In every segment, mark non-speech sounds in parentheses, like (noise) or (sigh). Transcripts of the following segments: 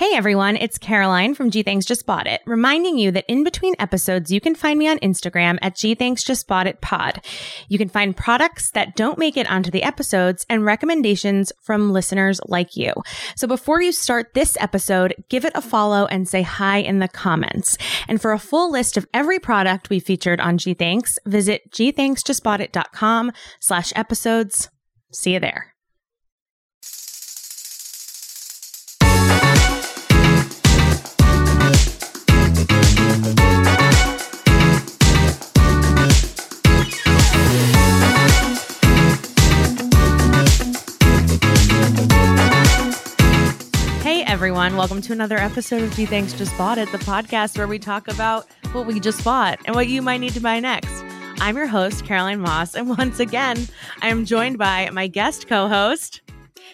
Hey everyone, it's Caroline from Gee Thanks Just Bought It, reminding you that in between episodes, you can find me on Instagram at Gee Thanks Just Bought It Pod. You can find products that don't make it onto the episodes and recommendations from listeners like you. So before you start this episode, give it a follow and say hi in the comments. And for a full list of every product we featured on Gee Thanks, visit geethanksjustboughtit.com slash episodes. See you there. Everyone, welcome to another episode of Gee Thanks Just Bought It, the podcast where we talk about what we just bought and what you might need to buy next. I'm your host, Caroline Moss, and (laughs) once again, I am joined by my guest co-host,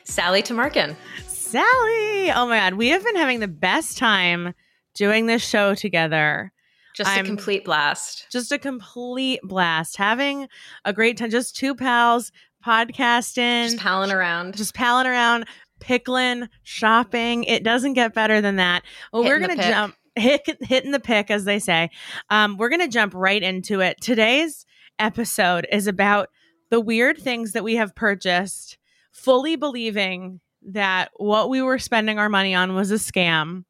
Sally Tamarkin. Sally. Oh my god, we have been having the best time doing this show together. Just I'm- a complete blast. Just a complete blast. Having a great time, just two pals podcasting, Just palling around. just palling around, pickling, shopping. It doesn't get better than that. Well, we're gonna jump hit, hitting the pick, as they say. Um, we're gonna jump right into it. Today's episode is about the weird things that we have purchased, fully believing that what we were spending our money on was a scam,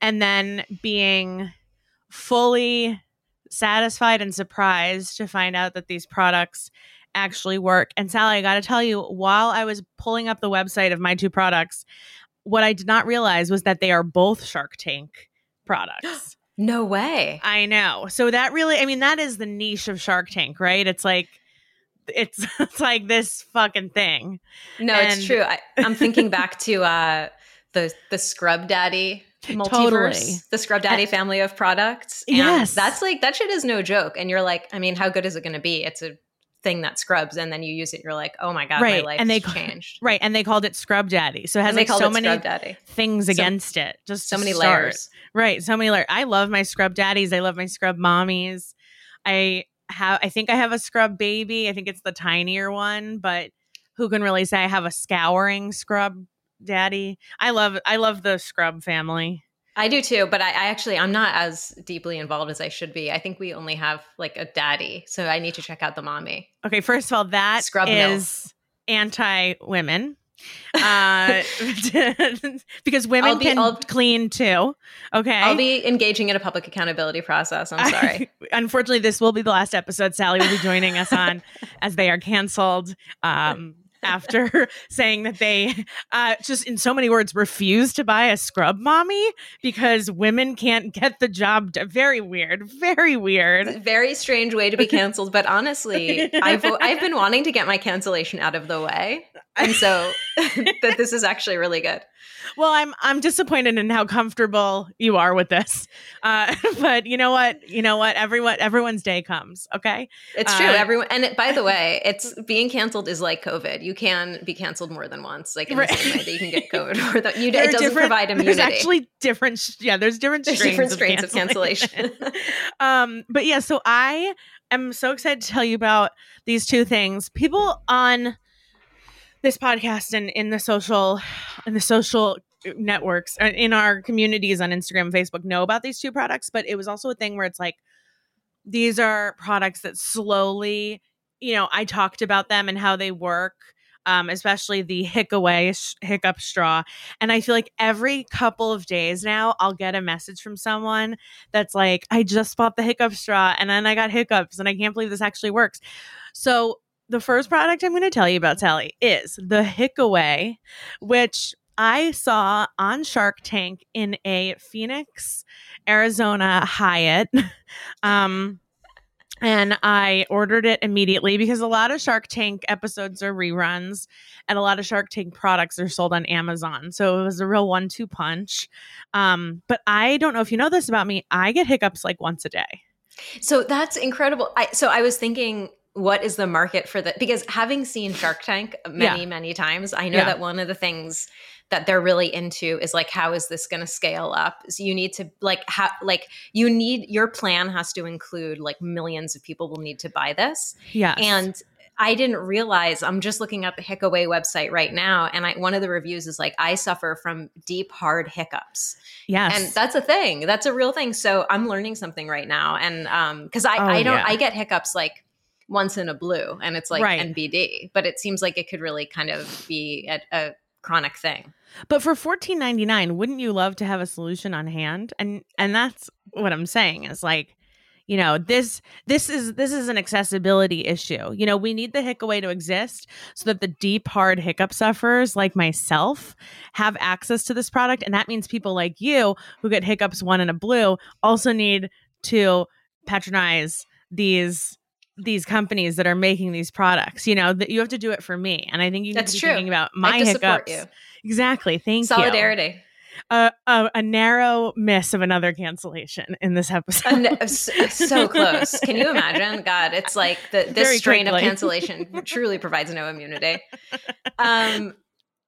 and then being fully satisfied and surprised to find out that these products actually work. And Sally, I got to tell you, while I was pulling up the website of my two products, what I did not realize was that they are both Shark Tank products. (gasps) no way. I know. So that really, I mean, that is the niche of Shark Tank, right? It's like, it's (laughs) it's like this fucking thing. No, And- it's true. I, I'm thinking (laughs) back to uh, the the Scrub Daddy multiverse, Totally. the Scrub Daddy family of products. And Yes. that's like that shit is no joke. And you're like, I mean, how good is it going to be? It's a thing that scrubs, and then you use it. You're like, oh my god, Right, my life and they ca- changed. (laughs) Right. And they called it Scrub Daddy. So it has like so many Scrub Daddy. things So- against it. Just So many start. layers. Right. So many layers. I love my scrub daddies. I love my scrub mommies. I have I think I have a scrub baby. I think it's the tinier one, but who can really say I have a scouring scrub daddy? I love I love the scrub family. I do too, but I, I actually I'm not as deeply involved as I should be. I think we only have like a daddy, so I need to check out the mommy. Okay, first of all, that Scrub is anti women. Uh (laughs) because women be- can I'll- clean too. Okay. I'll be engaging in a public accountability process. I'm sorry. (laughs) unfortunately, this will be the last episode Sally will be joining us on (laughs) as they are canceled. Um, after (laughs) saying that they uh, just in so many words refuse to buy a scrub mommy because women can't get the job done. Very weird. Very weird. Very strange way to be canceled, but honestly, I've I've been wanting to get my cancellation out of the way, and so (laughs) (laughs) that this is actually really good. Well, I'm I'm disappointed in how comfortable you are with this. Uh, (laughs) but you know what? You know what? Everyone everyone's day comes. Okay. It's true. Uh, Everyone, and it, by the (laughs) way, it's being canceled is like COVID. You can be canceled more than once, like in Right. the same way that you can get COVID. (laughs) More than, you, it doesn't provide immunity. There's actually different. Yeah, there's different There's strains different of strains of cancellation. um, but yeah, so I am so excited to tell you about these two things. People on this podcast and in the social in the social networks uh, in our communities on Instagram and Facebook know about these two products, but it was also a thing where it's like these are products that slowly, you know, I talked about them and how they work. Um, especially the hiccaway sh- hiccup straw. And I feel like every couple of days now, I'll get a message from someone that's like, I just bought the hiccup straw and then I got hiccups and I can't believe this actually works. So, the first product I'm going to tell you about, Sally, is the Hiccaway, which I saw on Shark Tank in a Phoenix, Arizona Hyatt. (laughs) um, and I ordered it immediately because a lot of Shark Tank episodes are reruns and a lot of Shark Tank products are sold on Amazon. So it was a real one two punch. Um, but I don't know if you know this about me, I get hiccups like once a day. So that's incredible. I, so I was thinking what is the market for that because having seen shark tank many yeah. many times i know yeah. that one of the things that they're really into is like how is this going to scale up so you need to like how like you need your plan has to include like millions of people will need to buy this yeah and I didn't realize I'm just looking at the Hiccaway website right now, and I, one of the reviews is like, I suffer from deep, hard hiccups. Yes, and that's a thing. That's a real thing. So I'm learning something right now, and um, because I, oh, I don't, yeah. I get hiccups like once in a blue, and it's like right. NBD, but it seems like it could really kind of be a, a chronic thing. But for fourteen ninety nine, wouldn't you love to have a solution on hand? And and that's what I'm saying is like, you know, this this is this is an accessibility issue. You know, we need the Hiccaway to exist so that the deep hard hiccup sufferers like myself have access to this product. And that means people like you who get hiccups one in a blue also need to patronize these these companies that are making these products. You know, that you have to do it for me. And I think you need That's to be true. thinking about my hiccups. Exactly. Thank Solidarity. you. Solidarity. Uh, uh, a narrow miss of another cancellation in this episode. (laughs) so close. Can you imagine? God, it's like the, this Very strain quickly. of cancellation truly provides no immunity. Um,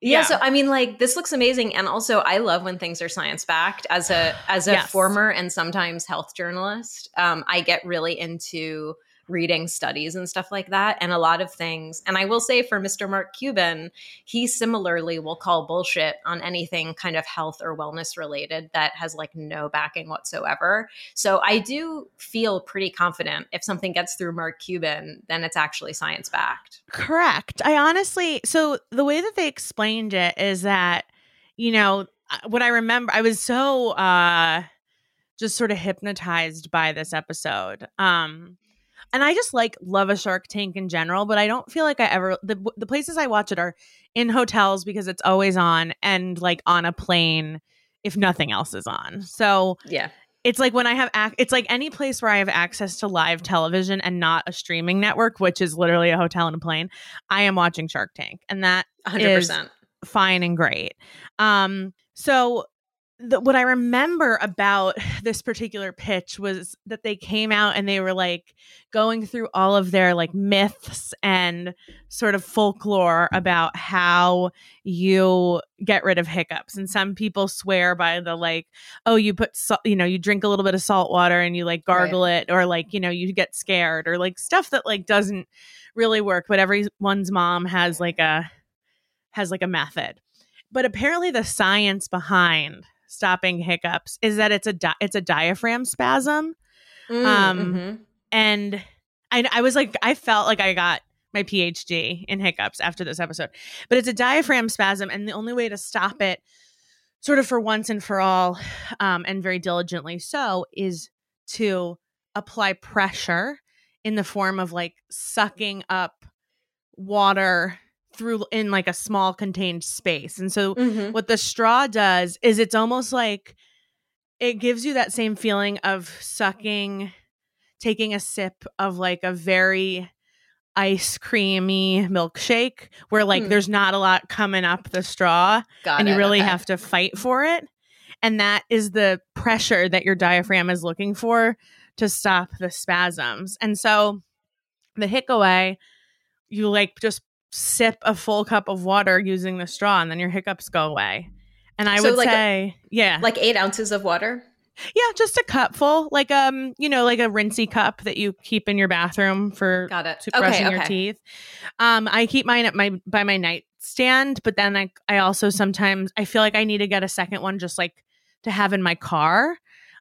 yeah, yeah, so I mean, like this looks amazing, and also I love when things are science backed. As a as a yes. former and sometimes health journalist, um, I get really into reading studies and stuff like that and a lot of things and i will say for mr mark cuban he similarly will call bullshit on anything kind of health or wellness related that has like no backing whatsoever. So i do feel pretty confident if something gets through mark cuban then it's actually science backed. Correct. I honestly so the way that they explained it is that you know what i remember i was so uh just sort of hypnotized by this episode. Um and I just like love a Shark Tank in general, but I don't feel like I ever the the places I watch it are in hotels because it's always on and like on a plane if nothing else is on. So yeah. It's like when I have ac- it's like any place where I have access to live television and not a streaming network, which is literally a hotel and a plane. I am watching Shark Tank, and that 100%. is fine and great. Um, so the, what I remember about (sighs) this particular pitch was that they came out and they were like going through all of their like myths and sort of folklore about how you get rid of hiccups. And some people swear by the like, oh, you put salt, you know, you drink a little bit of salt water and you like gargle right. it, or like, you know, you get scared, or like stuff that like doesn't really work. But everyone's mom has like a has like a method. But apparently, the science behind stopping hiccups is that it's a di- it's a diaphragm spasm. Mm, um, mm-hmm. and I, I was like, I felt like I got my PhD in hiccups after this episode, but it's a diaphragm spasm, and the only way to stop it, sort of for once and for all, um, and very diligently so, is to apply pressure in the form of like sucking up water through in like a small contained space. And so mm-hmm. what the straw does is it's almost like it gives you that same feeling of sucking taking a sip of like a very ice creamy milkshake where like mm. there's not a lot coming up the straw Got and it. you really okay. have to fight for it. And that is the pressure that your diaphragm is looking for to stop the spasms. And so the Hiccaway, you like just sip a full cup of water using the straw and then your hiccups go away. And I so would like say, a, yeah. Like eight ounces of water? Yeah, just a cup full, like um, you know, like a rinsey cup that you keep in your bathroom for Got it. brushing okay, your teeth. Um, I keep mine at my by my nightstand, but then I I also sometimes I feel like I need to get a second one just like to have in my car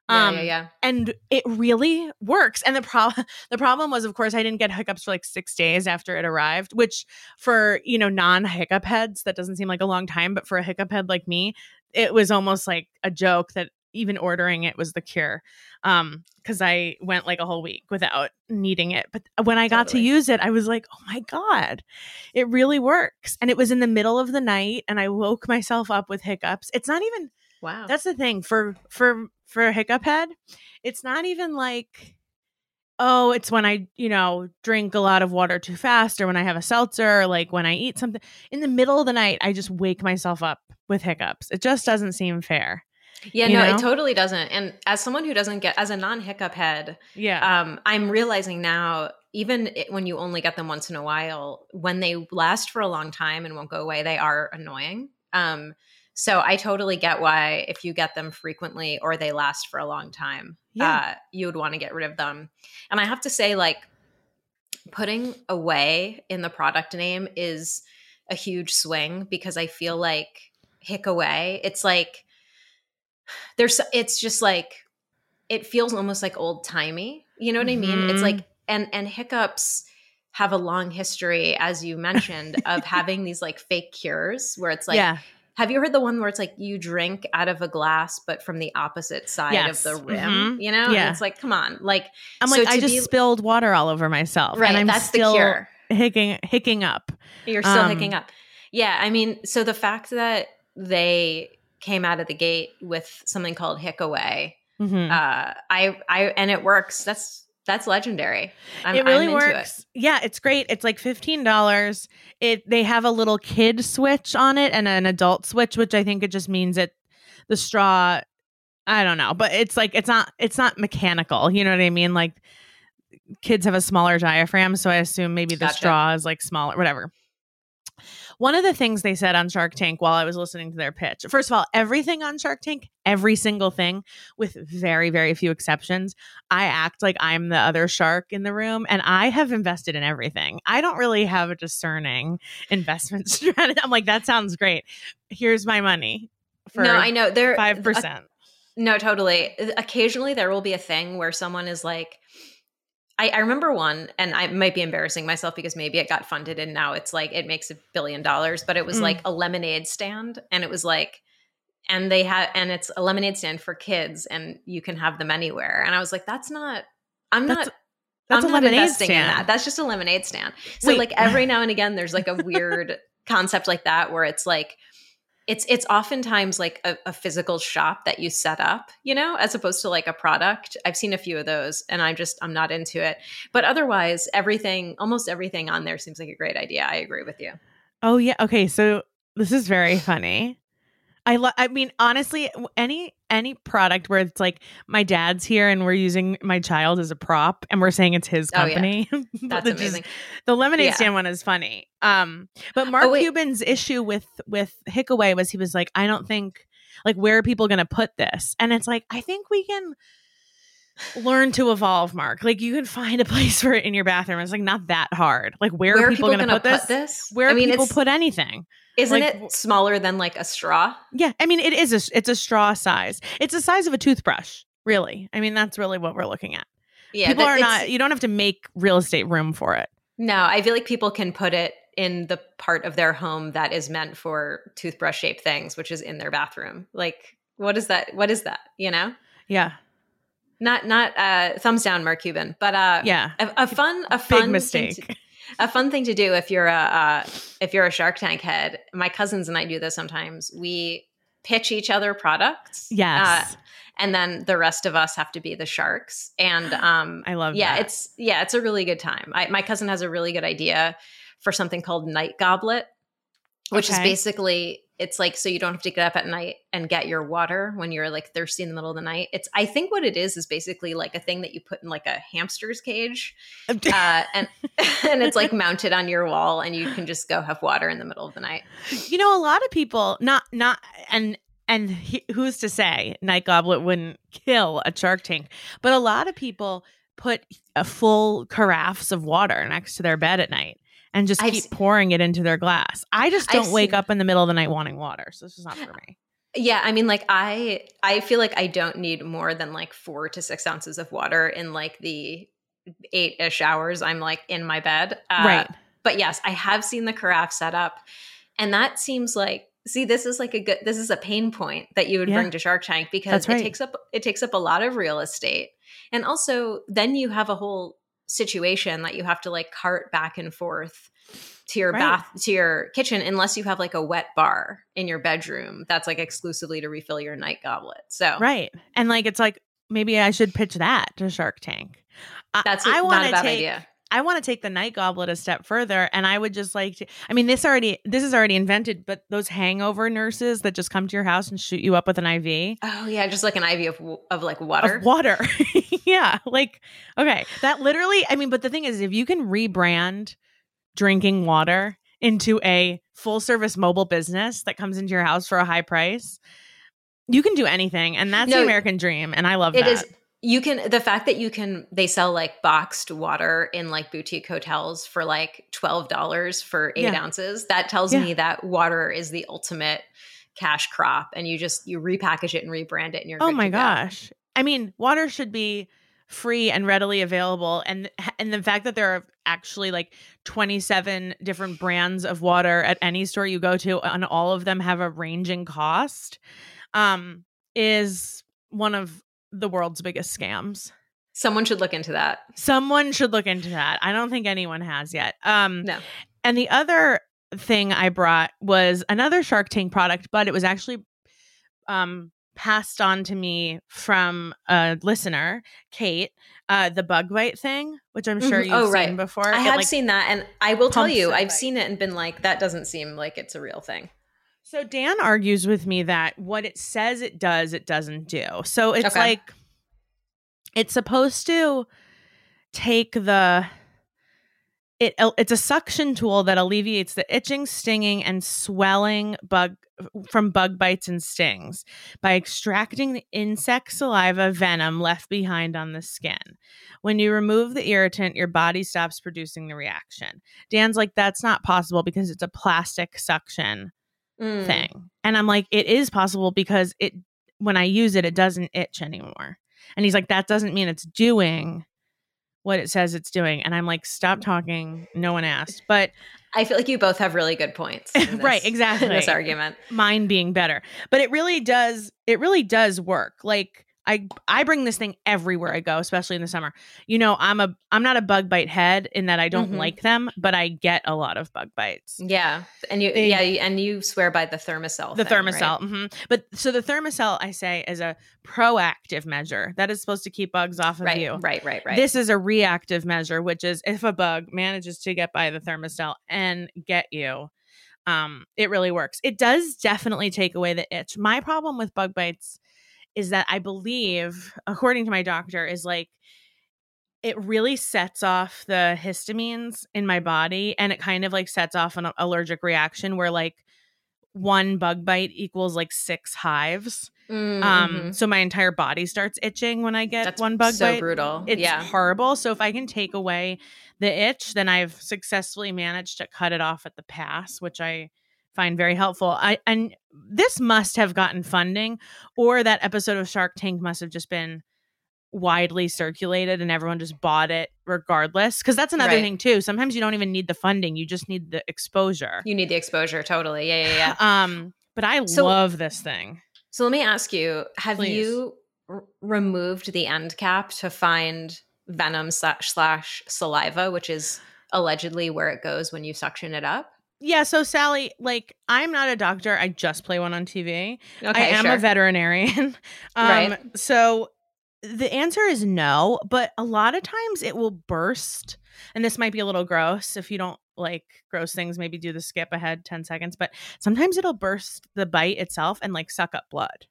um, yeah, yeah, yeah. And it really works. And the problem (laughs) the problem was, of course, I didn't get hiccups for like six days after it arrived, which for you know non hiccup heads that doesn't seem like a long time, but for a hiccup head like me, it was almost like a joke that even ordering it was the cure um because i went like a whole week without needing it but when i got totally. to use it i was like oh my god it really works and it was in the middle of the night and i woke myself up with hiccups it's not even wow that's the thing for for for a hiccup head, it's not even like oh, it's when I, you know, drink a lot of water too fast or when I have a seltzer, or like when I eat something in the middle of the night, I just wake myself up with hiccups. It just doesn't seem fair. Yeah, no, know? it totally doesn't. And as someone who doesn't get as a non-hiccup head, yeah, um, I'm realizing now, even it, when you only get them once in a while, when they last for a long time and won't go away, they are annoying. Um, so I totally get why if you get them frequently or they last for a long time, yeah. uh, you would want to get rid of them. And I have to say, like, putting away in the product name is a huge swing because I feel like hick away. It's like there's it's just like it feels almost like old timey. You know what mm-hmm. I mean? It's mm-hmm. like and and hiccups have a long history, as you mentioned, of having these like fake cures where it's like yeah. Have you heard the one where it's like you drink out of a glass, but from the opposite side yes. of the rim? Mm-hmm. You know, yeah. And it's like, come on, like I'm so like, I just be, spilled water all over myself, right? And I'm that's still the cure. Hicking, hicking up. You're still um, hicking up. Yeah, I mean, so the fact that they came out of the gate with something called Hick Away, mm-hmm. uh, I, I, and it works. That's that's legendary. I'm, it really works. It. Yeah, it's great. It's like fifteen dollars. It they have a little kid switch on it and an adult switch, which I think it just means that the straw. I don't know, but it's like it's not it's not mechanical. You know what I mean? Like kids have a smaller diaphragm, so I assume maybe the gotcha. straw is like smaller, whatever. One of the things they said on Shark Tank while I was listening to their pitch, first of all, everything on Shark Tank, every single thing, with very, very few exceptions, I act like I'm the other shark in the room and I have invested in everything. I don't really have a discerning (laughs) investment (laughs) strategy. I'm like, that sounds great. Here's my money. For no, I know. There 5%. Uh, no, totally. Occasionally there will be a thing where someone is like, I, I, remember one, and I might be embarrassing myself because maybe it got funded and now it's like it makes a billion dollars, but it was mm. like a lemonade stand, and it was like, and they had, and it's a lemonade stand for kids, and you can have them anywhere. And I was like, that's not, I'm that's, not. That's I'm a not lemonade investing stand. in that. That's just a lemonade stand. So Wait. like every now and again, there's like a weird (laughs) concept like that where it's like it's it's oftentimes like a, a, physical shop that you set up you know as opposed to like a product. I've seen a few of those and i'm just i'm not into it. But otherwise everything almost everything on there seems like a great idea. I agree with you. Oh yeah. Okay. So this is very funny I lo- I mean honestly any any product where it's like my dad's here and we're using my child as a prop and we're saying it's his company. Oh, yeah. (laughs) That's amazing. Just, the lemonade yeah. stand one is funny. Um but Mark oh, Cuban's issue with with Hiccaway was he was like I don't think like where are people going to put this? And it's like I think we can learn to evolve mark like you can find a place for it in your bathroom it's like not that hard like where, where are people, people going to put, put, this where I mean, people put anything isn't like, it smaller than like a straw? Yeah, I mean it is a it's a straw size. It's the size of a toothbrush, really. I mean that's really what we're looking at. Yeah, people are not. You don't have to make real estate room for it. No, I feel like people can put it in the part of their home that is meant for toothbrush shaped things, which is in their bathroom. Like, what is that? What is that? You know? Yeah. Not not uh thumbs down, Mark Cuban, but uh yeah, a, a fun a fun big mistake a fun thing to do if you're a uh, if you're a Shark Tank head. My cousins and I do this sometimes. We pitch each other products. Yes. Uh, and then the rest of us have to be the sharks. And um, I love. Yeah, that. it's yeah, it's a really good time. I, my cousin has a really good idea for something called night goblet, which okay. is basically it's like so you don't have to get up at night and get your water when you're like thirsty in the middle of the night. It's I think what it is is basically like a thing that you put in like a hamster's cage, uh, and (laughs) (laughs) and it's like mounted on your wall, and you can just go have water in the middle of the night. You know, a lot of people not not and and he, who's to say night goblet wouldn't kill a shark tank, but a lot of people put a full carafes of water next to their bed at night and just keep I've, pouring it into their glass. I just don't I've wake seen, up in the middle of the night wanting water. So this is not for me. Yeah, I mean, like I, I feel like I don't need more than like four to six ounces of water in like the eight ish hours I'm like in my bed. Uh, right. But yes, I have seen the carafe set up, and that seems like see this is like a good this is a pain point that you would yeah. bring to Shark Tank because right. it takes up it takes up a lot of real estate, and also then you have a whole situation that you have to like cart back and forth to your right. bath to your kitchen unless you have like a wet bar in your bedroom that's like exclusively to refill your night goblet. So Right. And like it's like maybe I should pitch that to Shark Tank. That's a, I want to take. Idea. I want to take the night goblet a step further, and I would just like to. I mean, this already this is already invented, but those hangover nurses that just come to your house and shoot you up with an IV. Oh yeah, just like an IV of of like water. Of water, (laughs) yeah. Like okay, that literally. I mean, but the thing is, if you can rebrand drinking water into a full service mobile business that comes into your house for a high price, you can do anything, and that's no, the American dream. And I love it that. Is, you can the fact that you can they sell like boxed water in like boutique hotels for like twelve dollars for eight yeah. ounces. That tells yeah. me that water is the ultimate cash crop, and you just you repackage it and rebrand it, and you're oh my gosh. Go. I mean, water should be free and readily available and and the fact that there are actually like 27 different brands of water at any store you go to and all of them have a ranging cost um is one of the world's biggest scams. Someone should look into that. Someone should look into that. I don't think anyone has yet. Um no. And the other thing I brought was another Shark Tank product, but it was actually um passed on to me from a listener, Kate, uh, the bug bite thing, which I'm sure mm-hmm. you've oh, right. seen before. I it, have like, seen that, and I will tell you, I've bite. seen it and been like, that doesn't seem like it's a real thing. So Dan argues with me that what it says it does, it doesn't do. So it's okay. like it's supposed to take the it it's a suction tool that alleviates the itching, stinging, and swelling bug from bug bites and stings by extracting the insect saliva venom left behind on the skin. When you remove the irritant, your body stops producing the reaction. Dan's like, that's not possible because it's a plastic suction mm. thing. And I'm like, it is possible because it when I use it, it doesn't itch anymore. And he's like, that doesn't mean it's doing what it says it's doing. And I'm like, stop talking. No one asked. But I feel like you both have really good points. (laughs) This, right, exactly. this argument. Mine being better. But it really does, it really does work. Like I I bring this thing everywhere I go, especially in the summer. You know, I'm a I'm not a bug bite head in that I don't mm-hmm. like them, but I get a lot of bug bites. Yeah, and you they, yeah, and you swear by the Thermacell. The thing, right? mm-hmm. but so the Thermacell I say is a proactive measure that is supposed to keep bugs off of right, you. Right, right, right. This is a reactive measure, which is if a bug manages to get by the Thermacell and get you, um, it really works. It does definitely take away the itch. My problem with bug bites is that I believe, according to my doctor, is like it really sets off the histamines in my body and it kind of like sets off an allergic reaction where like one bug bite equals like six hives. Um, mm-hmm. Um, so my entire body starts itching when I get That's one bug so bite. brutal. It's yeah. horrible. So if I can take away the itch, then I've successfully managed to cut it off at the pass, which I find very helpful. I and this must have gotten funding, or that episode of Shark Tank must have just been widely circulated and everyone just bought it regardless because that's another right. thing too sometimes you don't even need the funding you just need the exposure you need the exposure totally yeah yeah yeah um but i so, love this thing so let me ask you have Please. you r- removed the end cap to find venom slash, slash saliva which is allegedly where it goes when you suction it up yeah, so Sally, like I'm not a doctor. I just play one on TV. Okay, I am sure. a veterinarian. (laughs) um, right. So the answer is no, but a lot of times it will burst. And this might be a little gross if you don't like gross things, maybe do the skip ahead 10 seconds, but sometimes it'll burst the bite itself and like suck up blood.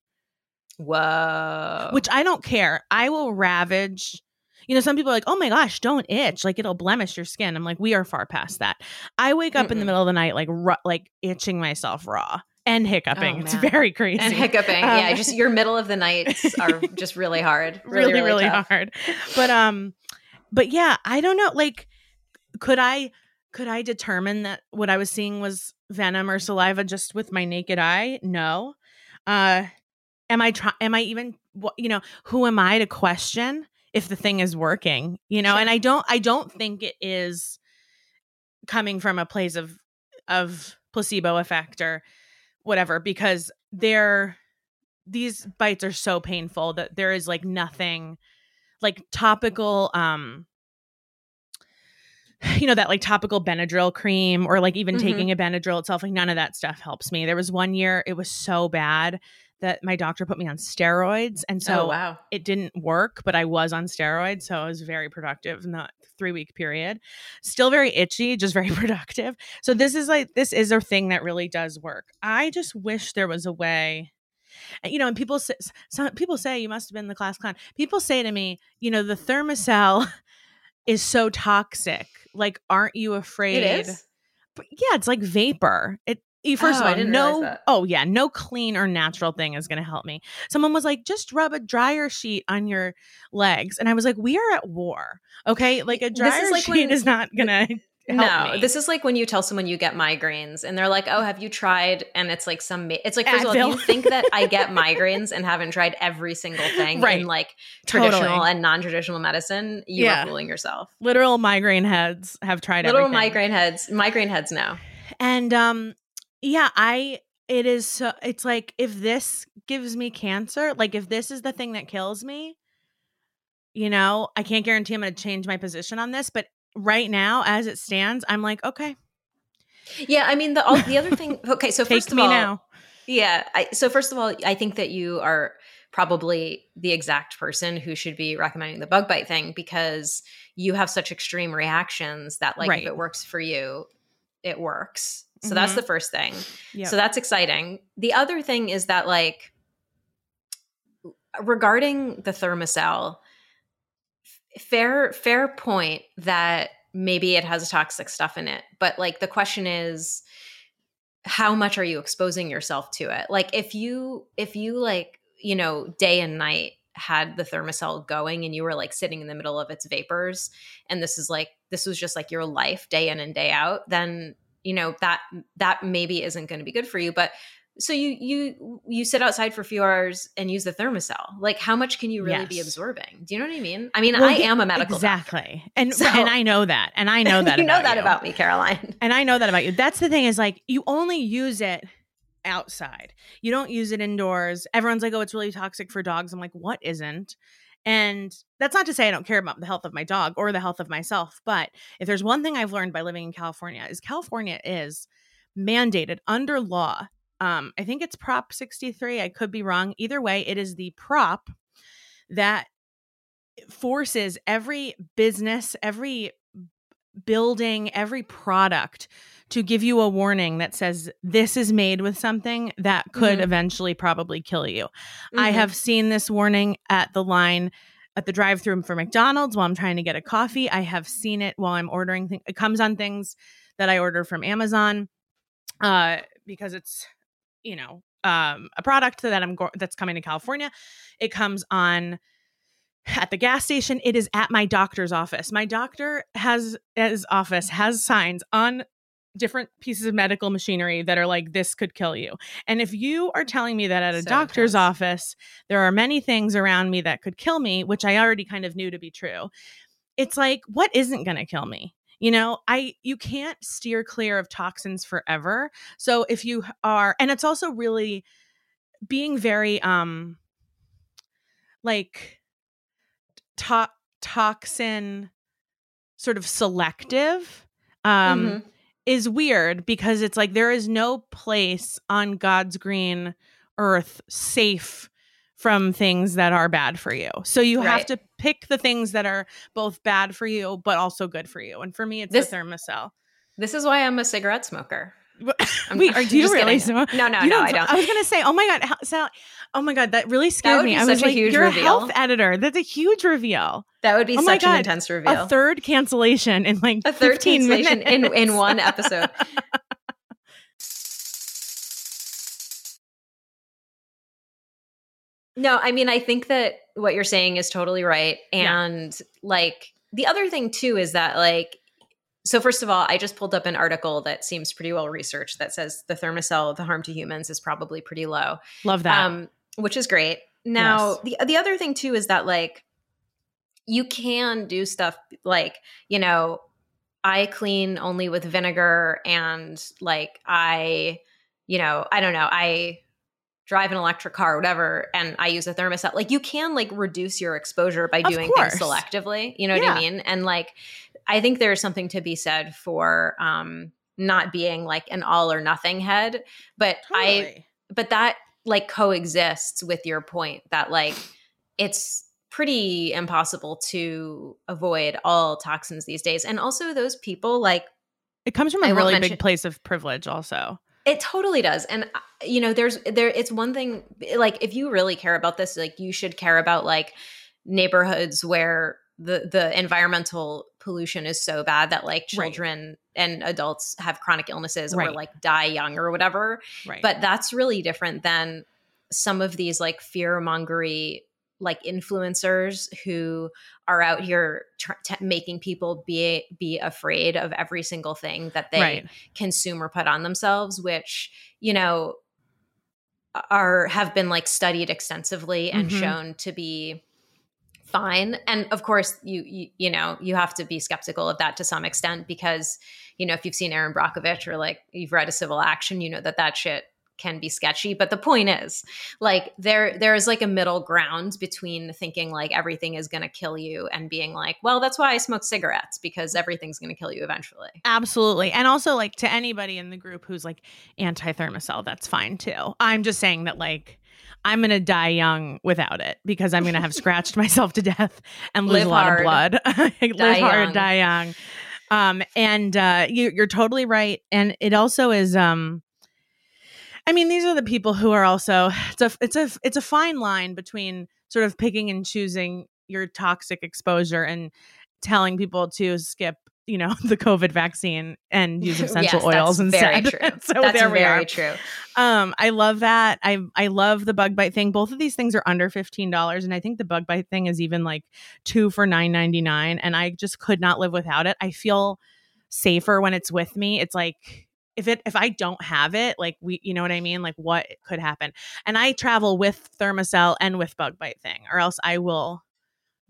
Whoa. Which I don't care. I will ravage you know, some people are like, oh my gosh, don't itch. Like it'll blemish your skin. I'm like, we are far past that. I wake up Mm-mm. in the middle of the night, like, ru- like itching myself raw and hiccuping. Oh, it's very crazy. And hiccuping. Um, yeah. Just your middle of the nights (laughs) are just really hard. Really, really, really, really hard. But, um, but yeah, I don't know. Like, could I, could I determine that what I was seeing was venom or saliva just with my naked eye? No. Uh, am I trying, am I even, you know, who am I to question? If the thing is working you know and i don't i don't think it is coming from a place of of placebo effect or whatever because they're these bites are so painful that there is like nothing like topical um (sighs) you know that like topical benadryl cream or like even mm-hmm. taking a benadryl itself like none of that stuff helps me there was one year it was so bad that my doctor put me on steroids. And oh, so oh, wow. it didn't work, but I was on steroids. So I was very productive in that three week period. Still very itchy, just very (laughs) productive. So this is like, this is a thing that really does work. I just wish there was a way eh, you know, and people say, some people say you must have been the class clown. People say to me, you know, the Thermacell (laughs) is so toxic. Like, aren't you afraid? It is. But yeah, it's like vapor. It First oh, of all, no, oh yeah, no clean or natural thing is going to help me. Someone was like, just rub a dryer sheet on your legs, and I was like, we are at war, okay? Like a dryer is like sheet when, is not going to. no, me. this is like when you tell someone you get migraines and they're like, "Oh, have you tried?" And it's like some. It's like first Advil. of all, you think that I get (laughs) migraines and haven't tried every single thing right. in like traditional totally. and non-traditional medicine. You yeah. are fooling yourself. Literal migraine heads have tried. Literal everything. migraine heads. Migraine heads now. And um, yeah, I it is so it's like if this gives me cancer, like if this is the thing that kills me, you know, I can't guarantee I'm going to change my position on this, but right now as it stands, I'm like, okay. Yeah, I mean the all, the other thing (laughs) okay, so first of me all, now. Yeah, I, so first of all, I think that you are probably the exact person who should be recommending the bug bite thing because you have such extreme reactions that like right. if it works for you, it works. So mm-hmm. that's the first thing. Yep. So that's exciting. The other thing is that like regarding the Thermacell, fair fair point that maybe it has toxic stuff in it, but like the question is how much are you exposing yourself to it? Like if you if you like, you know, day and night had the Thermacell going and you were like sitting in the middle of its vapors and this is like this was just like your life day in and day out, then you know that that maybe isn't going to be good for you but so you you you sit outside for a few hours and use the thermacell like how much can you really yes. be absorbing? Do you know what i mean? I mean well, i am a medical exactly. And so, and i know that and i (laughs) know that you know that you. about me caroline. And i know that about you. That's the thing is like you only use it outside. You don't use it indoors. Everyone's like oh it's really toxic for dogs. I'm like what isn't and that's not to say I don't care about the health of my dog or the health of myself, but if there's one thing I've learned by living in California is California is mandated under law. Um, I think it's Prop 63. I could be wrong. Either way, it is the prop that forces every business, every building, every product to give you a warning that says this is made with something that could mm-hmm. eventually probably kill you. Mm-hmm. I have seen this warning at the line at the drive-through for McDonald's while I'm trying to get a coffee. I have seen it while I'm ordering things. It comes on things that I order from Amazon uh, because it's you know um, a product that I'm go- that's coming to California. It comes on at the gas station it is at my doctor's office my doctor has his office has signs on different pieces of medical machinery that are like this could kill you. And if you are telling me that at a so doctor's intense. office there are many things around me that could kill me, which I already kind of knew to be true. It's like what isn't going to kill me? You know, I you can't steer clear of toxins forever. So if you are and it's also really being very um like to- toxin sort of selective um mm-hmm is weird because it's like there is no place on God's green earth safe from things that are bad for you. So you right. have to pick the things that are both bad for you but also good for you. And for me it's this, the Thermacell. This is why I'm a cigarette smoker. (laughs) Wait, (laughs) are, do you really? No, no, you no, I don't. I was gonna say, oh my god, Sally, oh my god, that really scared that me. I was like, you're reveal. a health editor. That's a huge reveal. That would be oh such god, an intense reveal. A third cancellation in like a third cancellation minutes. in in one (laughs) episode. no, I mean, I think that what you're saying is totally right, and yeah. like the other thing too is that like so first of all, I just pulled up an article that seems pretty well researched that says the Thermacell, the harm to humans is probably pretty low. Love that. Um, which is great. Now, yes. the the other thing too is that like you can do stuff like, you know, I clean only with vinegar and like I, you know, I don't know, I drive an electric car or whatever and I use a Thermacell. Like you can like reduce your exposure by doing things selectively. You know yeah. what I mean? And like I think there's something to be said for um not being like an all or nothing head. But totally. I but that like coexists with your point that like it's pretty impossible to avoid all toxins these days. And also those people like it comes from a I really big place of privilege also. It totally does. And uh, you know, there's there it's one thing like if you really care about this, like you should care about like neighborhoods where the the environmental pollution is so bad that like children right. and adults have chronic illnesses right. or like die young or whatever. Right. But that's really different than some of these like fear mongery like influencers who are out here tr- t- making people be be afraid of every single thing that they right. consume or put on themselves which you know are have been like studied extensively and mm-hmm. shown to be fine. And of course you, you, you know you have to be skeptical of that to some extent because you know if you've seen erin brockovich or like you've read a civil action you know that that shit can be sketchy. But the point is like there there is like a middle ground between thinking like everything is going to kill you and being like well that's why i smoke cigarettes because everything's going to kill you eventually. Absolutely. And also like to anybody in the group who's like anti-thermacell that's fine too. I'm just saying that like I'm going to die young without it because I'm going to have scratched (laughs) myself to death and lose Live a lot hard. of blood. (laughs) Live die hard, young. die young. Um, and uh, you, you're totally right. And it also is, um, I mean, these are the people who are also it's a it's a it's a fine line between sort of picking and choosing your toxic exposure and telling people to skip you know (laughs) the covid vaccine and (laughs) use essential yes, oils instead (laughs) so that's there we very are. true um i love that i i love the bug bite thing both of these things are under $15 and i think the bug bite thing is even like two for 9.99 and i just could not live without it i feel safer when it's with me it's like if it if I don't have it, like we you know what I mean? Like what could happen? And I travel with Thermacell and with bug bite thing, or else I will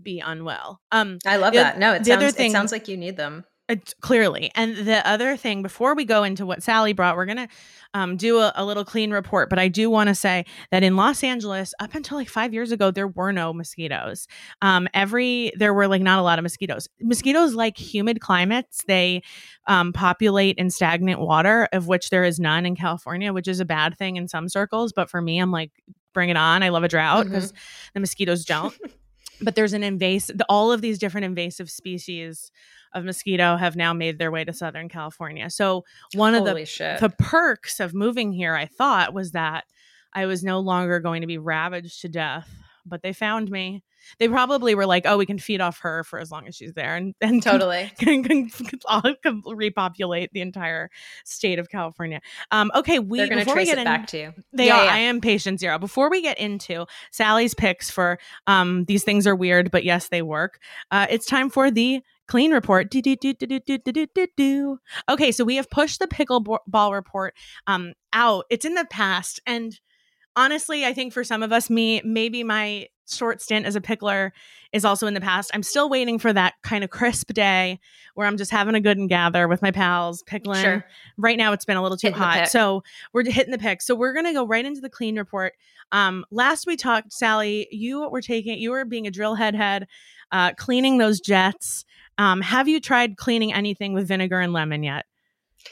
be unwell. Um I love that. No, it sounds thing, it sounds like you need them. It's clearly. And the other thing, before we go into what Sally brought, we're gonna um, do a, a, little clean report. But I do want to say that in Los Angeles, up until like five years ago, there were no mosquitoes. Um, every there were like not a lot of mosquitoes. Mosquitoes like humid climates. They um, populate in stagnant water, of which there is none in California, which is a bad thing in some circles. But for me, I'm like, bring it on. I love a drought because mm-hmm. the mosquitoes don't. (laughs) but there's an invasive all of these different invasive species of mosquito have now made their way to Southern California. So one Holy of the shit. the perks of moving here, I thought, was that I was no longer going to be ravaged to death. But they found me they probably were like, oh, we can feed off her for as long as she's there and, and (laughs) totally can, can, (laughs) can, can repopulate the entire state of California. Um, okay, we, They're going to trace it in, back to you. They yeah, are. Yeah. I am patient zero. Before we get into Sally's picks for um, these things are weird, but yes, they work, uh, it's time for the clean report. Okay, so we have pushed the pickleball report um, out. It's in the past. And honestly, I think for some of us, me, maybe my short stint as a pickler is also in the past. I'm still waiting for that kind of crisp day where I'm just having a good and gather with my pals, pickling. Sure. Right now, it's been a little too hitting hot. So we're hitting the pick. So we're going to go right into the clean report. Um, last we talked, Sally, you were taking, you were being a drill head head, uh, cleaning those jets. Um, have you tried cleaning anything with vinegar and lemon yet?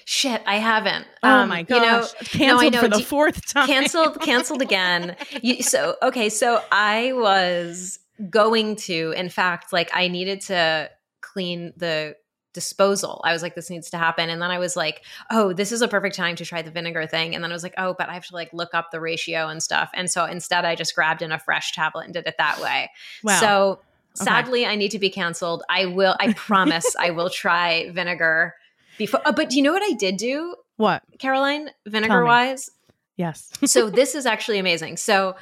Shit, I haven't. Oh um, my gosh! You know, canceled no, for the fourth time. Canceled, (laughs) canceled again. You, so okay, so I was going to. In fact, like I needed to clean the disposal. I was like, this needs to happen. And then I was like, oh, this is a perfect time to try the vinegar thing. And then I was like, oh, but I have to like look up the ratio and stuff. And so instead, I just grabbed in Affresh tablet and did it that way. Wow. So Sadly, okay. I need to be canceled. I will. I promise. (laughs) I will try vinegar before. Uh, but do you know what I did do? What, Caroline? Vinegar wise, yes. (laughs) so this is actually amazing. So,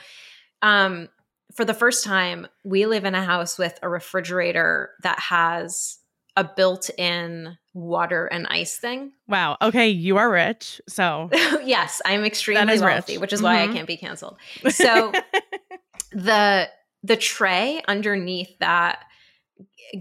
um, for the first time, we live in a house with a refrigerator that has a built-in water and ice thing. Wow. Okay, you are rich. So (laughs) yes, I'm extremely wealthy, rich. which is mm-hmm. why I mm-hmm. can't be canceled. (laughs) So the the tray underneath that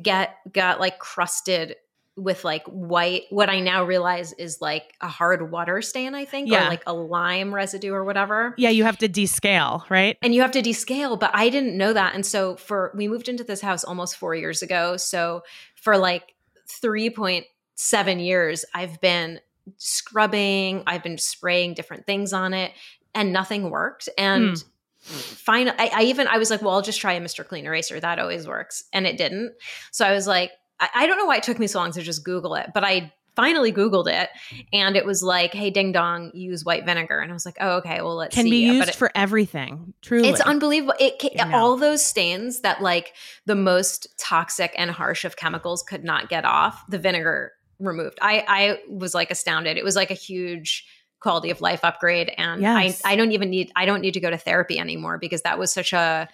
get got like crusted with like white what i now realize is like a hard water stain i think yeah. or like a lime residue or whatever yeah you have to descale right and you have to descale but i didn't know that and so for we moved into this house almost four years ago so for like 3.7 years i've been scrubbing i've been spraying different things on it and nothing worked. And mm. fine, I, I, even I was like, well, I'll just try a Mr. Clean Eraser. That always works, and it didn't. So I was like, I, I don't know why it took me so long to just Google it, but I finally Googled it and it was like, hey, ding dong, use white vinegar. And I was like, oh, okay, well, let's can see. be used it, for everything. Truly. It's unbelievable. It can, all those stains that like the most toxic and harsh of chemicals could not get off, the vinegar removed. I, I was like astounded. It was like a huge quality of life upgrade. And yes. I, I don't even need, I don't need to go to therapy anymore because that was such a,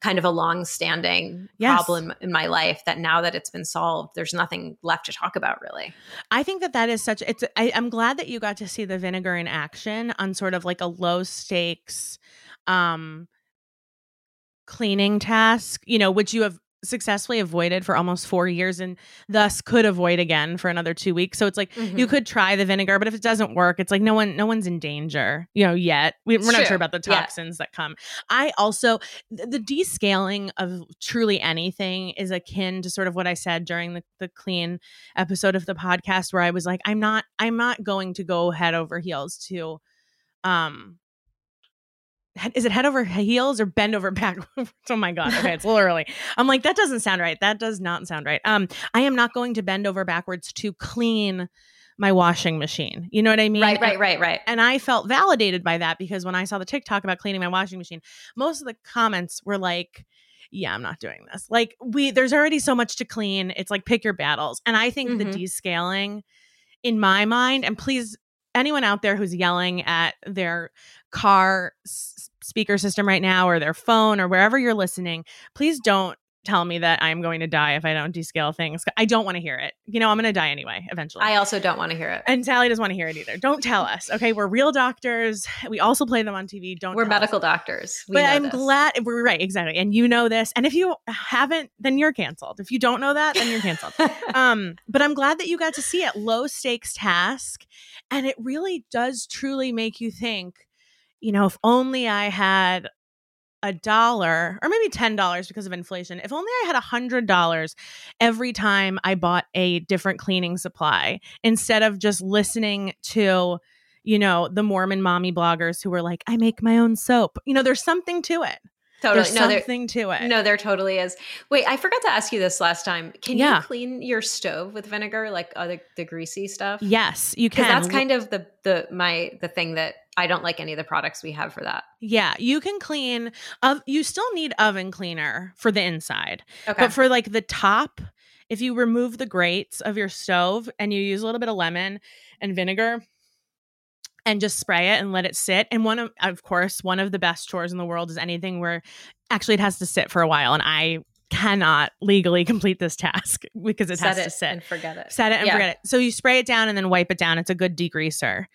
kind of a long-standing yes. problem in my life that now that it's been solved there's nothing left to talk about really i think that that is such it's I, i'm glad that you got to see the vinegar in action on sort of like a low stakes um cleaning task you know which you have successfully avoided for almost four years and thus could avoid again for another two weeks. So it's like mm-hmm. you could try the vinegar, but if it doesn't work, it's like no one, no one's in danger, you know, yet. We, are not sure about the toxins yeah. that come. I also, the descaling of truly anything is akin to sort of what I said during the, the clean episode of the podcast where I was like, I'm not, I'm not going to go head over heels to, um, is it head over heels or bend over (laughs) backwards? oh my god. Okay, it's a little early. I'm like, that doesn't sound right. That does not sound right. Um, I am not going to bend over backwards to clean my washing machine. You know what I mean? Right, right, right, right. And I felt validated by that because when I saw the TikTok about cleaning my washing machine, most of the comments were like, yeah, I'm not doing this. Like we there's already so much to clean. It's like pick your battles. And I think mm-hmm. the descaling in my mind, and please anyone out there who's yelling at their car s- speaker system right now or their phone or wherever you're listening, please don't tell me that I'm going to die if I don't descale things. I don't want to hear it. You know, I'm going to die anyway eventually. I also don't want to hear it. And Sally doesn't want to hear it either. Don't tell us. Okay, we're real doctors. We also play them on TV. Don't We're medical us. doctors. We but I'm this. glad we're right, exactly. And you know this. And if you haven't, then you're canceled. If you don't know that, then you're canceled. (laughs) um, but I'm glad that you got to see it. Low stakes task. And it really does truly make you think you know, if only I had a dollar or maybe $10 because of inflation, if only I had a $100 every time I bought a different cleaning supply instead of just listening to, you know, the Mormon mommy bloggers who were like, I make my own soap. You know, there's something to it. Totally. There's no, something to it. No, there totally is. Wait, I forgot to ask you this last time. Can yeah. you clean your stove with vinegar, like uh, the, the greasy stuff? Yes, you can. That's kind of the the my the thing that I don't like any of the products we have for that. Yeah, you can clean. Uh, you still need oven cleaner for the inside, okay. but for like the top, if you remove the grates of your stove and you use a little bit of lemon and vinegar and just spray it and let it sit. And one of, of course, one of the best chores in the world is anything where actually it has to sit for a while. And I cannot legally (laughs) complete this task because it Set has it to sit and forget it. Set it and yeah. forget it. So you spray it down and then wipe it down. It's a good degreaser.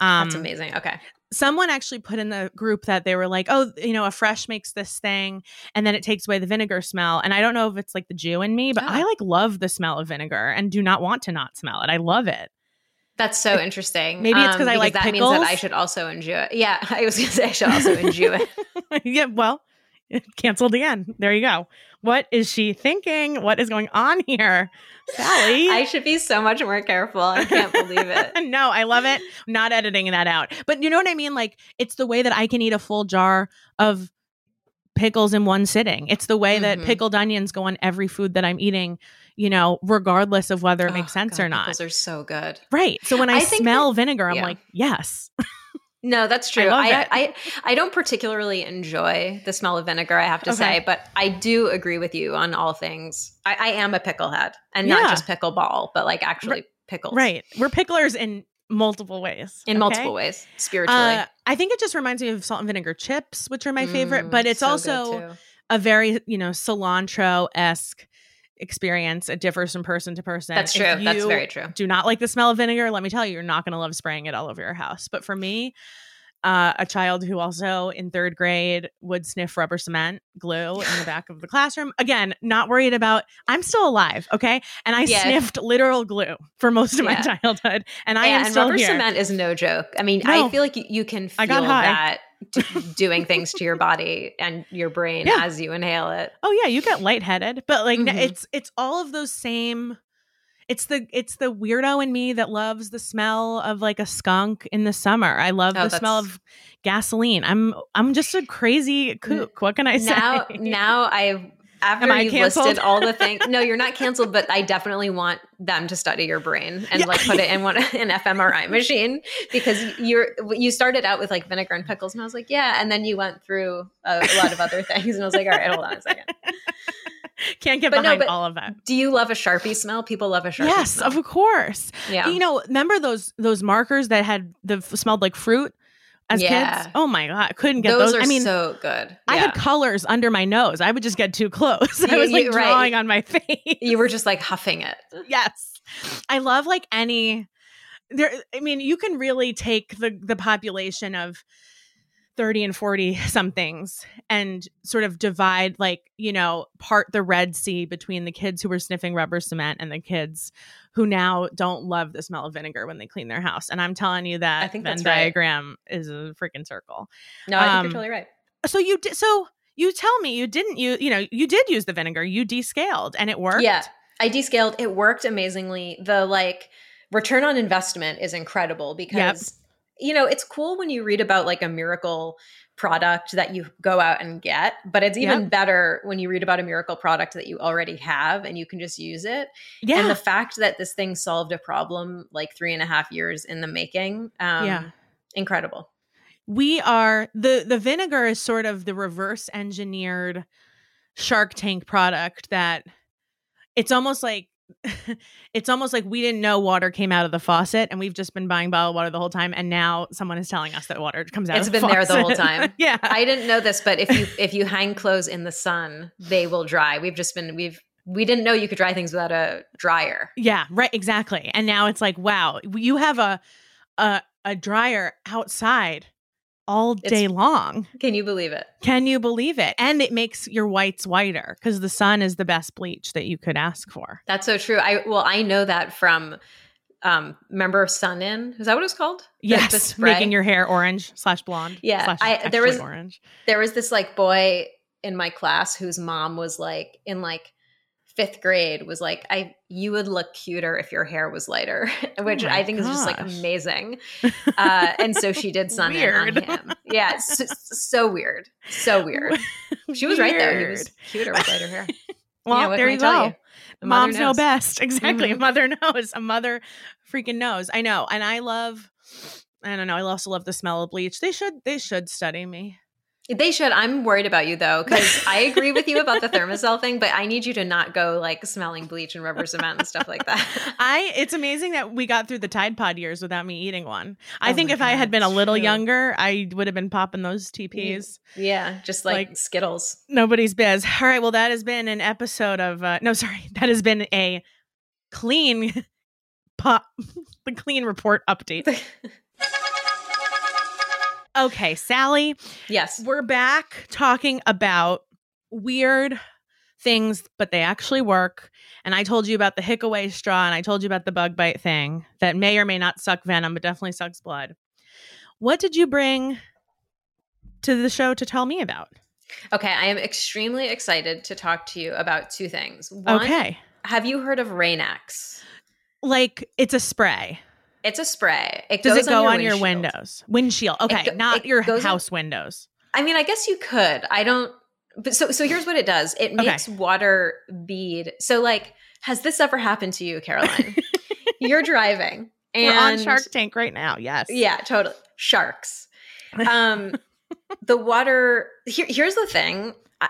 Um, That's amazing. Okay. Someone actually put in the group that they were like, oh, you know, Affresh makes this thing and then it takes away the vinegar smell. And I don't know if it's like the Jew in me, but oh. I like love the smell of vinegar and do not want to not smell it. I love it. That's so interesting. Maybe it's um, I like that pickles. means that I should also enjoy it. Yeah, (laughs) I was going to say I should also enjoy it. (laughs) yeah, well, (laughs) canceled again. There you go. What is she thinking? What is going on here? Sally. (laughs) I should be so much more careful. I can't believe it. (laughs) no, I love it. not editing that out. But you know what I mean? Like, it's the way that I can eat a full jar of pickles in one sitting. It's the way mm-hmm. that pickled onions go on every food that I'm eating you know, regardless of whether it makes oh, sense God, or not. Pickles are so good. Right. So when I, I smell that, vinegar, I'm yeah. like, yes. No, that's true. I, I, I, I don't particularly enjoy the smell of vinegar, I have to okay. say, but I do agree with you on all things. I, I am a pickle head and yeah. not just pickleball, but like actually pickles. Right. We're picklers in multiple ways. In okay? multiple ways, spiritually. Uh, I think it just reminds me of salt and vinegar chips, which are my mm, favorite, but it's so also a very, you know, cilantro esque experience. It differs from person to person. That's true. That's very true. Do not like the smell of vinegar. Let me tell you, you're not going to love spraying it all over your house. But for me, uh, a child who also in third grade would sniff rubber cement glue in the back of the classroom. Again, not worried about, I'm still alive, okay? And I yeah. sniffed literal glue for most of yeah. my (laughs) childhood. And I yeah, am and still rubber here. cement is no joke. I mean, no. I feel like you, you can feel that (laughs) doing things to your body and your brain yeah. as you inhale it. Oh yeah, you get lightheaded, but like mm-hmm. it's it's all of those same it's the it's the weirdo in me that loves the smell of like a skunk in the summer. I love oh, the smell of gasoline. I'm I'm just a crazy kook. What can I (laughs) say? Now after you've canceled? listed all the things no you're not canceled but i definitely want them to study your brain and yeah. like put it in one (laughs) an fmri machine because you're you started out with like vinegar and pickles and i was like yeah and then you went through a, a lot of other things and i was like all right hold on a second (laughs) can't get but behind no, all of that. Do you love a Sharpie smell? People love a Sharpie yes, smell. of course. Yeah. You know, remember those those markers that had the smelled like fruit? As yeah. kids. Oh my god, I couldn't get those. those. I mean, so good. Yeah. I had colors under my nose. I would just get too close. (laughs) I was like you, drawing right. on my face. You were just like huffing it. yes, I love like any. There, I mean, you can really take the the population of 30 and 40 somethings and sort of divide like you know part the red sea between the kids who were sniffing rubber cement and the kids who now don't love the smell of vinegar when they clean their house. And i'm telling you that I think Venn diagram right. is a freaking circle. No i think um, you're totally right. so you did so you tell me you didn't you you know you did use the vinegar you descaled and it worked? Yeah i descaled. It worked amazingly. The like return on investment is incredible because you know, it's cool when you read about like a miracle product that you go out and get, but it's even yep. better when you read about a miracle product that you already have and you can just use it. Yeah. And the fact that this thing solved a problem like three and a half years in the making, um, yeah, incredible. We are the the vinegar is sort of the reverse engineered Shark Tank product that it's almost like (laughs) it's almost like we didn't know water came out of the faucet and we've just been buying bottled water the whole time and now someone is telling us that water comes out it's been the there the whole time. (laughs) Yeah. I didn't know this but if you if you hang clothes in the sun they will dry. We've just been we've we didn't know you could dry things without a dryer. Yeah right exactly. And now it's like wow you have a a, a dryer outside all day it's, long. Can you believe it? Can you believe it? And it makes your whites whiter because the sun is the best bleach that you could ask for. That's so true. I well, I know that from um remember Sun-In is that what it's called the, yes the making your hair orange slash blonde yeah slash I, there was orange there was this like boy in my class whose mom was like in like fifth grade was like, I you would look cuter if your hair was lighter, (laughs) which oh I think gosh. is just like amazing. (laughs) Uh, and so she did sun on him. Yeah, so, so, weird, so (laughs) weird. She was weird. right though. He was cuter with lighter hair. well, yeah, there you go. You? Moms knows. know best. Exactly. Mm-hmm. A mother knows. A mother freaking knows. I know. And I love. I don't know. I also love the smell of bleach. They should. They should study me. They should. I'm worried about you though, because (laughs) I agree with you about the Thermacell thing, but I need you to not go like smelling bleach and rubber cement and stuff like that. (laughs) I it's amazing that we got through the Tide Pod years without me eating one. I oh think if God, I had been a little true. younger, I would have been popping those TPs. Yeah, just like, like, Skittles. Nobody's biz. All right, well that has been an episode of uh no, sorry, (laughs) that has been a clean pop the clean report update. Okay, Sally. Yes. We're back talking about weird things, but they actually work. And I told you about the Hiccaway straw and I told you about the bug bite thing that may or may not suck venom, but definitely sucks blood. What did you bring to the show to tell me about? Okay, I am extremely excited to talk to you about two things. One, okay. Have you heard of Rain-X? Like it's a spray. It's a spray. It Does it go on, your, on your windows? Windshield. Okay, go- not your house in- windows. I mean, I guess you could. I don't. But so so here's what it does. It makes okay. water bead. So like, has this ever happened to you, Caroline? (laughs) You're driving and We're on Shark Tank right now. Yes. Yeah, totally. Sharks. Um, (laughs) the water. Here, here's the thing. I,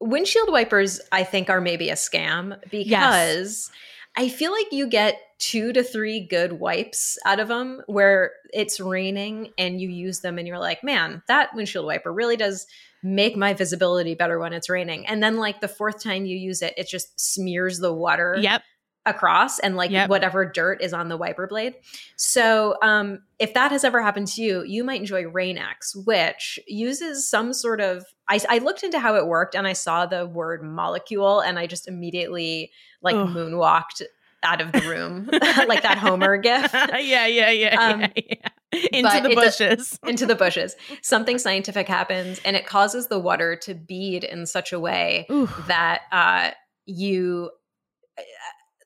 windshield wipers, I think, are maybe a scam because. Yes I feel like you get two to three good wipes out of them where it's raining and you use them and you're like, man, that windshield wiper really does make my visibility better when it's raining. And then like the fourth time you use it, it just smears the water. Yep. Across and like yep. whatever dirt is on the wiper blade. So, um, if that has ever happened to you, you might enjoy Rain-X, which uses some sort of. I, I looked into how it worked and I saw the word molecule and I just immediately like Ugh. moonwalked out of the room, (laughs) like that Homer (laughs) gif. yeah, yeah, yeah, um, yeah, yeah. Into the bushes. (laughs) into the bushes. Something scientific happens and it causes the water to bead in such a way Ooh. that uh, you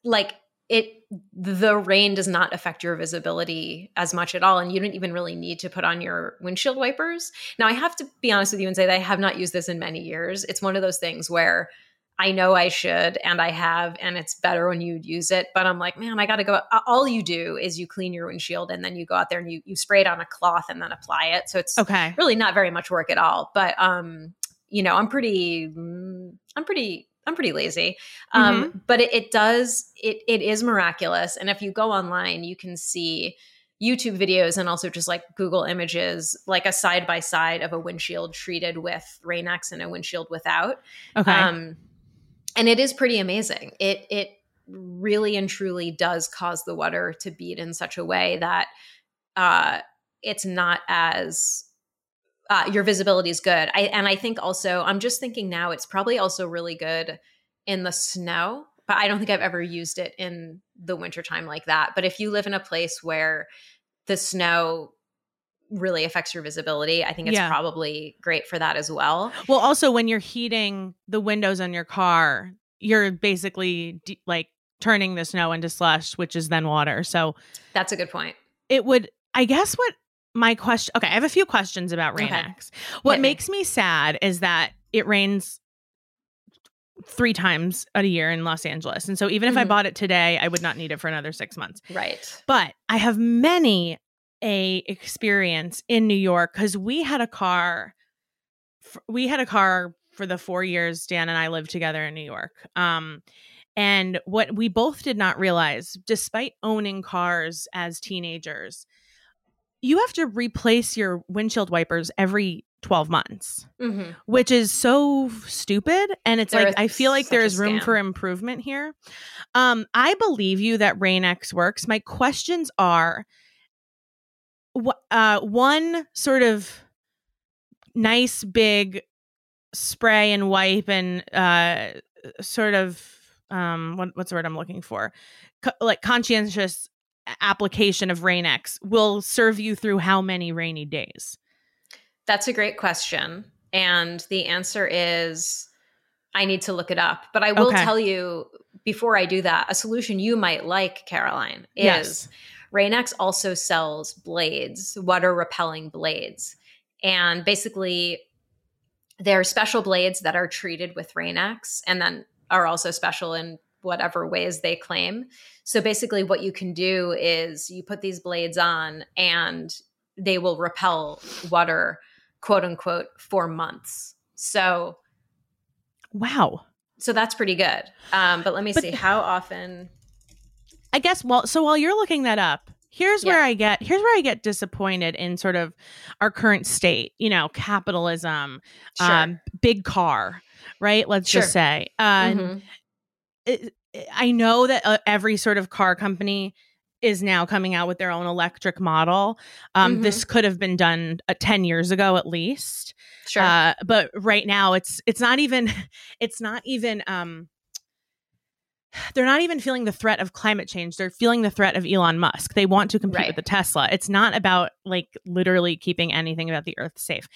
like it the rain does not affect your visibility as much at all and you don't even really need to put on your windshield wipers. Now i have to be honest with you and say that i have not used this in many years. It's one of those things where i know i should and i have and it's better when you use it but i'm like man i gotta go all you do is you clean your windshield and then you go out there and you, you spray it on a cloth and then apply it so it's okay. really not very much work at all but um you know i'm pretty mm, i'm pretty I'm pretty lazy. Um, mm-hmm. But it, it does, it, it is miraculous. And if you go online, you can see YouTube videos and also just like Google images, like a side by side of a windshield treated with Rain-X and a windshield without. Okay. Um, and it is pretty amazing. It, it really and truly does cause the water to bead in such a way that uh, it's not as uh, your visibility is good. I, and I think also, I'm just thinking now, it's probably also really good in the snow, but I don't think I've ever used it in the wintertime like that. But if you live in a place where the snow really affects your visibility, I think it's yeah. probably great for that as well. Well, also, when you're heating the windows on your car, you're basically de- like turning the snow into slush, which is then water. So that's a good point. It would, I guess, what my question okay i have a few questions about rain-x okay. what Hit makes me. me sad is that it rains three times a year in los angeles and so even mm-hmm. if i mm-hmm. bought it today i would not need it for another six months right but i have many a experience in new york because we had a car we had a car for the four years dan and i lived together in new york um and what we both did not realize despite owning cars as teenagers you have to replace your windshield wipers every 12 months, mm-hmm. which is so stupid. And it's there like, I feel like there is room for improvement here. Um, I believe you that Rain-X works. My questions are uh, one sort of nice big spray and wipe and uh, sort of um, what, what's the word I'm looking for? Co- like conscientious application of Rain-X will serve you through how many rainy days? That's a great question. And the answer is I need to look it up. But I will okay. tell you before I do that, a solution you might like, Caroline, is yes. Rain-X also sells blades, water repelling blades. And basically, they're special blades that are treated with Rain-X and then are also special in whatever ways they claim. So basically, what you can do is you put these blades on and they will repel water, quote unquote, for months. So, wow. So that's pretty good. Um, but let me but, see how often. I guess. Well, so while you're looking that up, here's yeah. where I get here's where I get disappointed in sort of our current state. You know, capitalism, sure. um, big car, right? Let's sure. just say. Uh, mm-hmm. It, I know that uh, every sort of car company is now coming out with their own electric model. Um, mm-hmm. This could have been done uh, ten years ago at least. Sure, uh, but right now it's it's not even (laughs) it's not even um, (sighs) they're not even feeling the threat of climate change. They're feeling the threat of Elon Musk. They want to compete right. with the Tesla. It's not about like literally keeping anything about the earth safe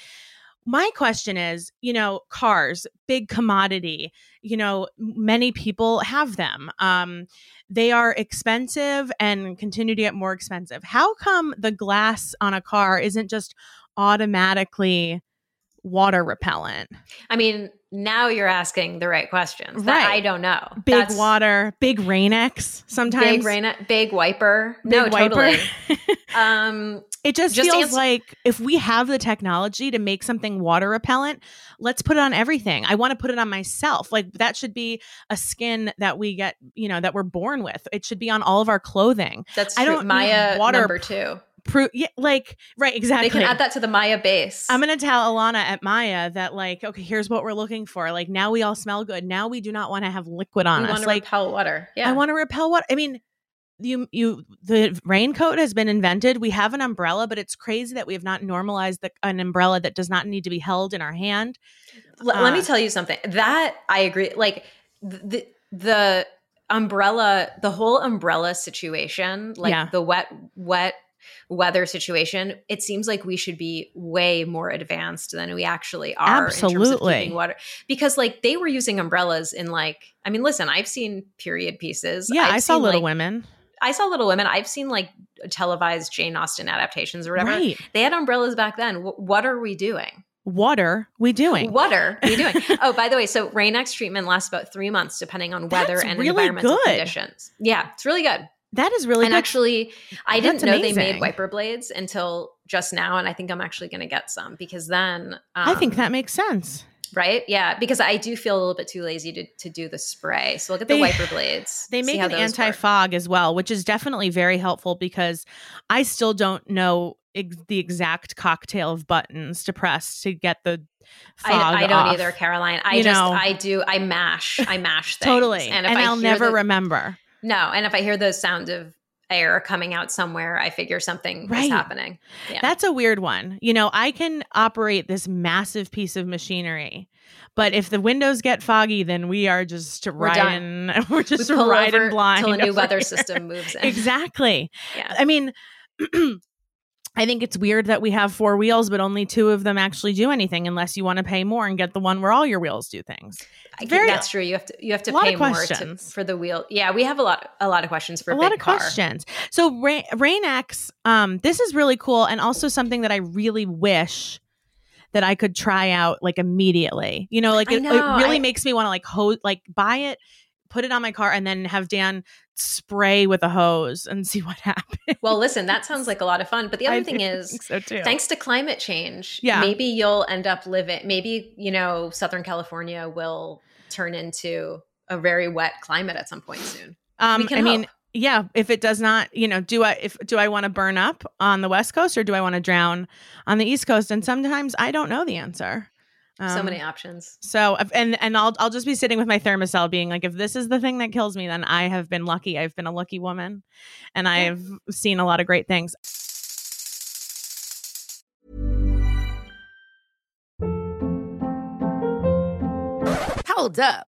my question is you know cars big commodity you know many people have them um they are expensive and continue to get more expensive. How come the glass on a car isn't just automatically water repellent? I mean now you're asking the right questions right. I don't know. Big That's, water, big Rain-X sometimes. Big rain big wiper. Big no, wiper. totally. (laughs) um it just, just feels answer- like if we have the technology to make something water repellent, let's put it on everything. I want to put it on myself. Like that should be a skin that we get, you know, that we're born with. It should be on all of our clothing. That's I don't Maya water number two. Pro- yeah, like right, exactly. They can add that to the Maya base. I'm gonna tell Alana at Maya that like, okay, here's what we're looking for. Like now we all smell good. Now we do not want to have liquid on we us. Want to like repel water. Yeah, I want to repel water. I mean, you you the raincoat has been invented. We have an umbrella, but it's crazy that we have not normalized the, an umbrella that does not need to be held in our hand. L- uh, let me uh, tell you something. That I agree. Like the the umbrella, the whole umbrella situation, like yeah. the wet wet weather situation, it seems like we should be way more advanced than we actually are. Absolutely. water. Because like they were using umbrellas in like, I mean, listen, I've seen period pieces. Yeah, I've i saw Little like, Women. I saw Little Women. I've seen like televised Jane Austen adaptations or whatever. Right. They had umbrellas back then. W- what are we doing? What are we doing? What are we doing? oh, by the way, so Rain-X treatment lasts about three months depending on weather That's and really environmental good. conditions. Yeah, it's really good. That is really and good. actually, I didn't That's know they made wiper blades until just now, and I think I'm actually going to get some because then um, I think that makes sense. right, yeah, because I do feel a little bit too lazy to to do the spray. So look at the wiper blades. They make an anti fog as well, which is definitely very helpful because I still don't know ex- the exact cocktail of buttons to press to get the fog. I, I don't off. either, Caroline. I You just know. I do I mash I mash (laughs) things. Totally, and and, I'll never the- remember. No, and if I hear those sounds of air coming out somewhere, I figure something Right. is happening. Yeah. That's a weird one. You know, I can operate this massive piece of machinery, but if the windows get foggy, then we are just We're riding. (laughs) We're just pull riding blind till a new (laughs) weather here. system moves in. Exactly. Yeah. I mean, (clears throat) I think it's weird that we have four wheels, but only two of them actually do anything, unless you want to pay more and get the one where all your wheels do things. I very- that's true. You have to you have to pay more to, for the wheel. Yeah, we have a lot a lot of questions for a, a lot of car. questions. So Rain, Rain-X, um, this is really cool, and also something that I really wish that I could try out like immediately. You know, like it, know, it really I- makes me want to like ho- like buy it, put it on my car, and then have Dan spray with a hose and see (laughs) what happens. Well, listen, that sounds like a lot of fun. But the other I thing (laughs) is, so thanks to climate change, Yeah. maybe you'll end up living. Maybe you know, Southern California will turn into a very wet climate at some point soon. Um, I mean, yeah. If it does not, you know, do I if do I want to burn up on the West Coast or do I want to drown on the East Coast? And sometimes I don't know the answer. So Um, many options. So and and I'll I'll just be sitting with my Thermacell, being like, if this is the thing that kills me, then I have been lucky. I've been a lucky woman, and I've seen a lot of great things. Hold up.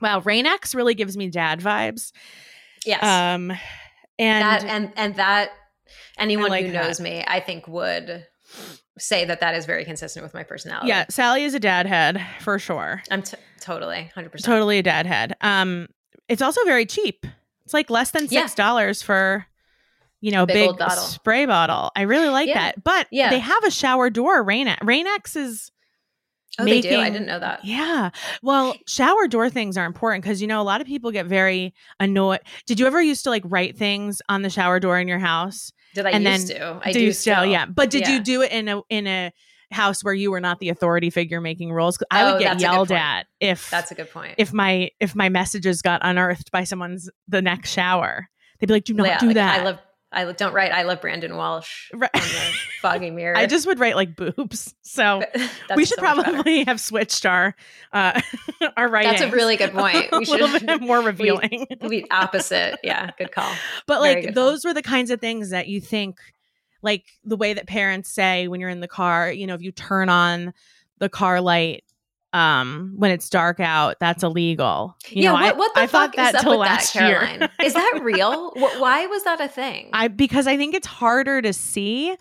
Wow, Rain-X really gives me dad vibes. Yes, Um, and that and and that anyone like who knows that. me, I think would say that that is very consistent with my personality. yeah, Sally is a dad head for sure. I'm t- totally hundred percent. Totally a dad head. Um, it's also very cheap. It's like less than six dollars for you know Big big, bottle. spray bottle. I really like Yeah. that. But Yeah. they have a shower door. Rain Rain-X is Oh, they do. I didn't know that. Yeah. Well, shower door things are important because you know a lot of people get very annoyed. Did you ever used to like write things on the shower door in your house? Did I And used then to? I do do you still, yeah. But did Yeah. you do it in a in a house where you were not the authority figure making rules? I Oh, would get a good yelled at if That's a good point. if my if my messages got unearthed by someone's the next shower. They'd be like, "Do not Yeah, do like, that." I love. I don't write. I love Brandon Walsh Right. on the foggy (laughs) mirror. I just would write like boobs. So (laughs) we should so probably have switched our uh (laughs) our writing. That's a really good point. a We little should bit more revealing. we opposite. Yeah, good call. but Very like good call. those were the kinds of things that you think like the way that parents say when you're in the car you know if you turn on the car light um when it's dark out that's illegal you yeah, know what, I, what the I fuck thought that is up till last that, year is that (laughs) real? Why was that a thing? i because i think it's harder to see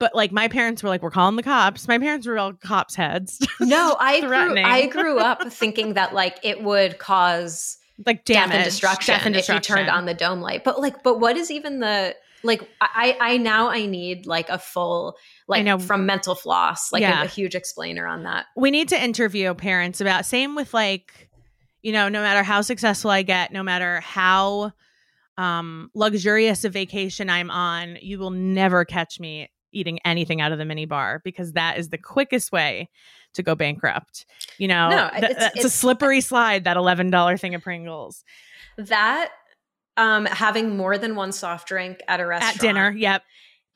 but like my parents were like we're calling the cops my parents were all cops heads (laughs) no, I grew. I grew up (laughs) thinking that like it would cause like death and destruction death and if you turned on the dome light. But like, but what is even the like? I I now I need like a full like know. from mental floss, like a- Yeah. a, huge explainer on that. we need to interview parents about same with like you know no matter how successful i get no matter how um luxurious a vacation i'm on you will never catch me eating anything out of the mini bar because that is the quickest way to go bankrupt you know No, Th- it's- a slippery slide that $11 thing of pringles That um, having more than one soft drink at a restaurant At dinner. Yep.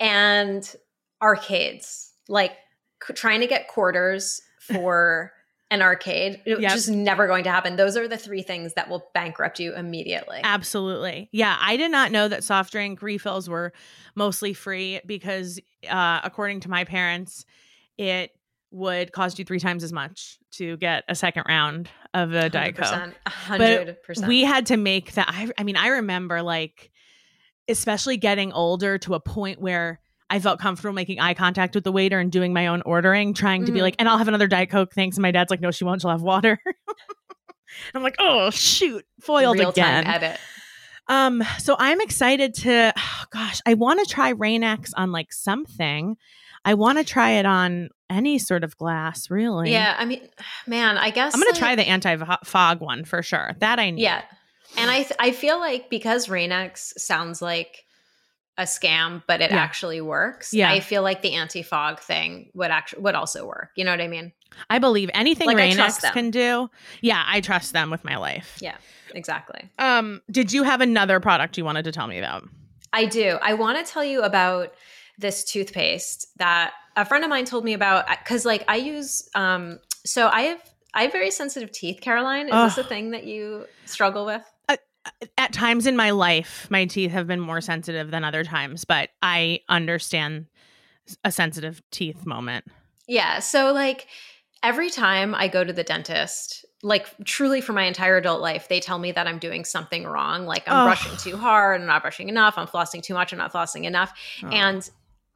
and arcades, like c- trying to get quarters (laughs) for an arcade, Yep. just never going to happen. Those are the three things that will bankrupt you immediately. Absolutely. Yeah. I did not know that soft drink refills were mostly free because, uh, according to my parents, it would cost you three times as much to get a second round of a Diet Coke. 100%. 100%. we had to make that I, I mean i remember like especially getting older to a point where i felt comfortable making eye contact with the waiter and doing my own ordering trying to be Mhm. like and i'll have another diet coke thanks and my dad's like no she won't she'll have water (laughs) i'm like oh shoot foiled Real again edit. um so i'm excited to oh, (sighs) gosh i want to try rain x on like something i want to try it on any sort of glass really Yeah, I mean, (sighs) man, I guess i'm gonna like- try the anti-fog one for sure that i need Yeah. And I th- I feel like because Rain-X sounds like a scam, but it Yeah. actually works. Yeah. I feel like the anti-fog thing would actually would also work. You know what I mean? I believe anything Like, Rain-X can do. Yeah, I trust them with my life. Yeah, exactly. Um, did you have another product you wanted to tell me about? I do. I want to tell you about this toothpaste that a friend of mine told me about uh, cuz like I use um so I have I have very sensitive teeth, Caroline. Is this a thing that you struggle with? Uh, uh, at times in my life, my teeth have been more sensitive than other times, but I understand a sensitive teeth moment. Yeah. So, like, every time I go to the dentist, like, truly for my entire adult life, they tell me that I'm doing something wrong. Like, I'm Ugh. brushing too hard, I'm not brushing enough, I'm flossing too much, I'm not flossing enough. Oh. And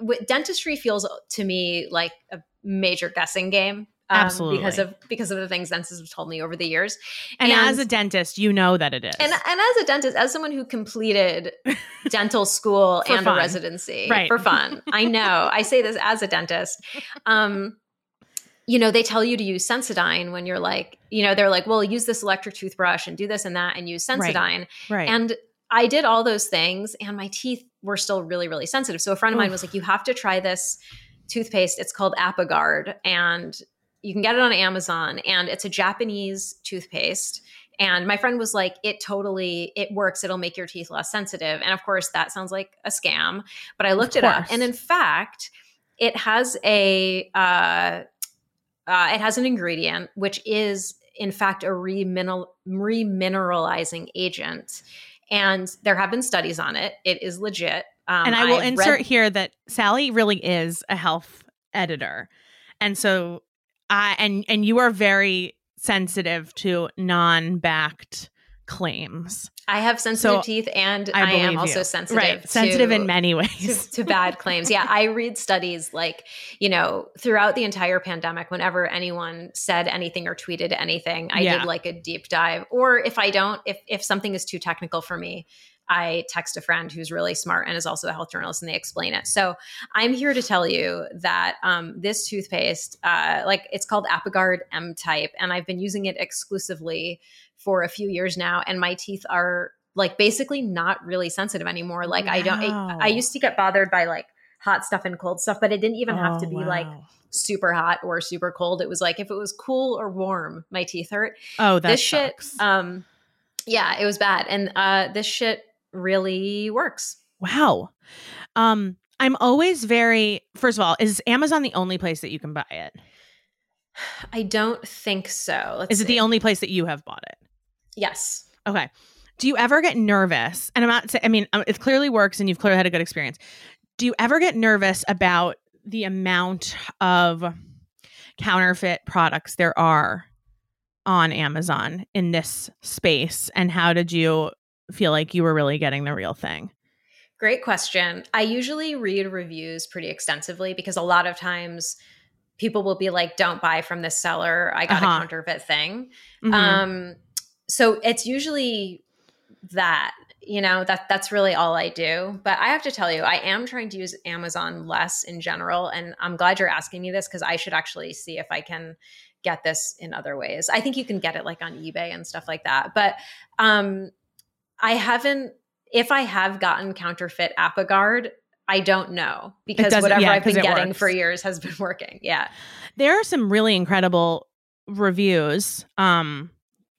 w- dentistry feels to me like a major guessing game. um, Absolutely. because of because of the things dentists have told me over the years, and, and- as a dentist, you know that it is. and and as a dentist, as someone who completed (laughs) dental school and fun. a residency Right. for fun, I know I say this as a dentist. Um, you know, they tell you to use Sensodyne when you're like, you know, they're like, well, use this electric toothbrush and do this and that and use Right. Sensodyne. right. And I did all those things and my teeth were still really, really sensitive. So a friend of mine was like, you have to try this toothpaste. It's called Apagard and you can get it on Amazon and it's a Japanese toothpaste. And my friend was like, it totally, it works. It'll make your teeth less sensitive. And of course, that sounds like a scam. But I looked it up. And in fact, it has a, uh, uh, it has an ingredient which is in fact a remineral- remineralizing agent and there have been studies on it it is legit um, and I will I've insert read- here that Sally really is a health editor. And so I and and you are very sensitive to non-backed claims. i have sensitive So, teeth and I i, am also you. sensitive right. sensitive in many ways. to bad claims. Yeah, I read studies like, you know, throughout the entire pandemic, whenever anyone said anything or tweeted anything, I Yeah. did like a deep dive. Or if I don't, if if something is too technical for me, I text a friend who's really smart and is also a health journalist and they explain it. So I'm here to tell you that um, this toothpaste, uh, like it's called Apagard M type, and I've been using it exclusively for a few years now, and my teeth are like basically not really sensitive anymore. Like I don't, I, I used to get bothered by like hot stuff and cold stuff, but it didn't even have to Oh, be like super hot or super cold. It was like if it was cool or warm, my teeth hurt. Oh, that this shit, um, yeah, it was bad, and uh, this shit really works. wow. Um I'm always very first of all, is Amazon the only place that you can buy it? I don't think so. Let's Is it see. the only place that you have bought it? Yes. Okay. Do you ever get nervous? And I'm not saying, I mean, um, it clearly works and you've clearly had a good experience. Do you ever get nervous about the amount of counterfeit products there are on Amazon in this space? And how did you feel like you were really getting the real thing? Great question. I usually read reviews pretty extensively because a lot of times people will be like, "Don't buy from this seller. I got Uh-huh. a counterfeit thing." Mhm. Um, so it's usually that you know that that's really all I do. But I have to tell you, I am trying to use Amazon less in general, and I'm glad you're asking me this because I should actually see if I can get this in other ways. I think you can get it like on eBay and stuff like that, but um, I haven't. If I have gotten counterfeit Apagard, I don't know because whatever yeah, I've been getting works. for years has been (laughs) working. Yeah. there are some really incredible reviews um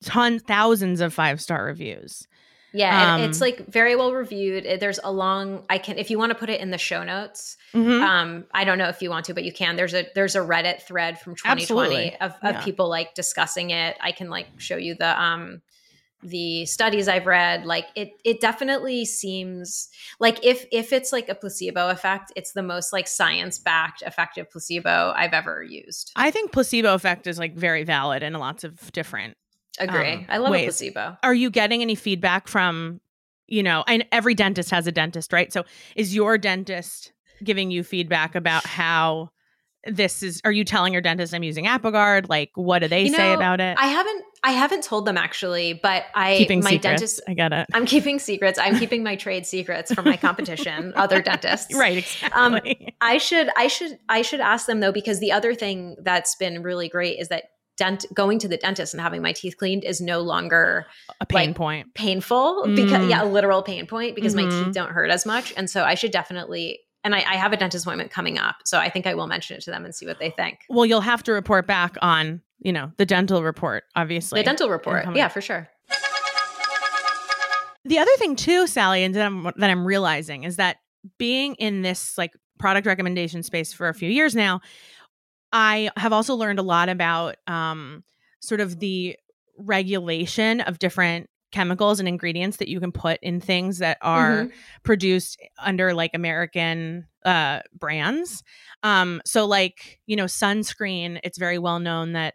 ton thousands of five star reviews Yeah, um, it's like very well reviewed. There's a long I can if you want to put it in the show notes. Mm-hmm. Um, I don't know if you want to, but you can. There's a there's a Reddit thread from 2020 Absolutely. of, of yeah. people like discussing it. I can like show you the um the studies I've read, like it it definitely seems like if if it's like a placebo effect, it's the most like science backed effective placebo I've ever used. I think placebo effect is like very valid in lots of different Agree. Um, I love ways. a placebo. Are you getting any feedback from, you know, and every dentist has a dentist, right? So is your dentist giving you feedback about how this is are you telling your dentist I'm using Apagard? Like what do they you say about it? I haven't I haven't told them actually, but I keeping my secrets. dentist I get it. I'm keeping secrets. I'm keeping my trade secrets from my competition, other (laughs) dentists. Right, um, exactly. Um, I should I should I should ask them though because the other thing that's been really great is that dent going to the dentist and having my teeth cleaned is no longer a pain like, point. painful mm. because yeah a literal pain point because mm-hmm. my teeth don't hurt as much. And so i should definitely and I, I, have a dentist appointment coming up so i think i will mention it to them and see what they think. Well you'll have to report back on you know the dental report obviously the dental report. yeah for sure. The other thing too sally and that I'm, that I'm realizing is that being in this like product recommendation space for a few years now I have also learned a lot about um, sort of the regulation of different chemicals and ingredients that you can put in things that are mm-hmm. produced under like American uh, brands. Um, so, like, you know, sunscreen, it's very well known that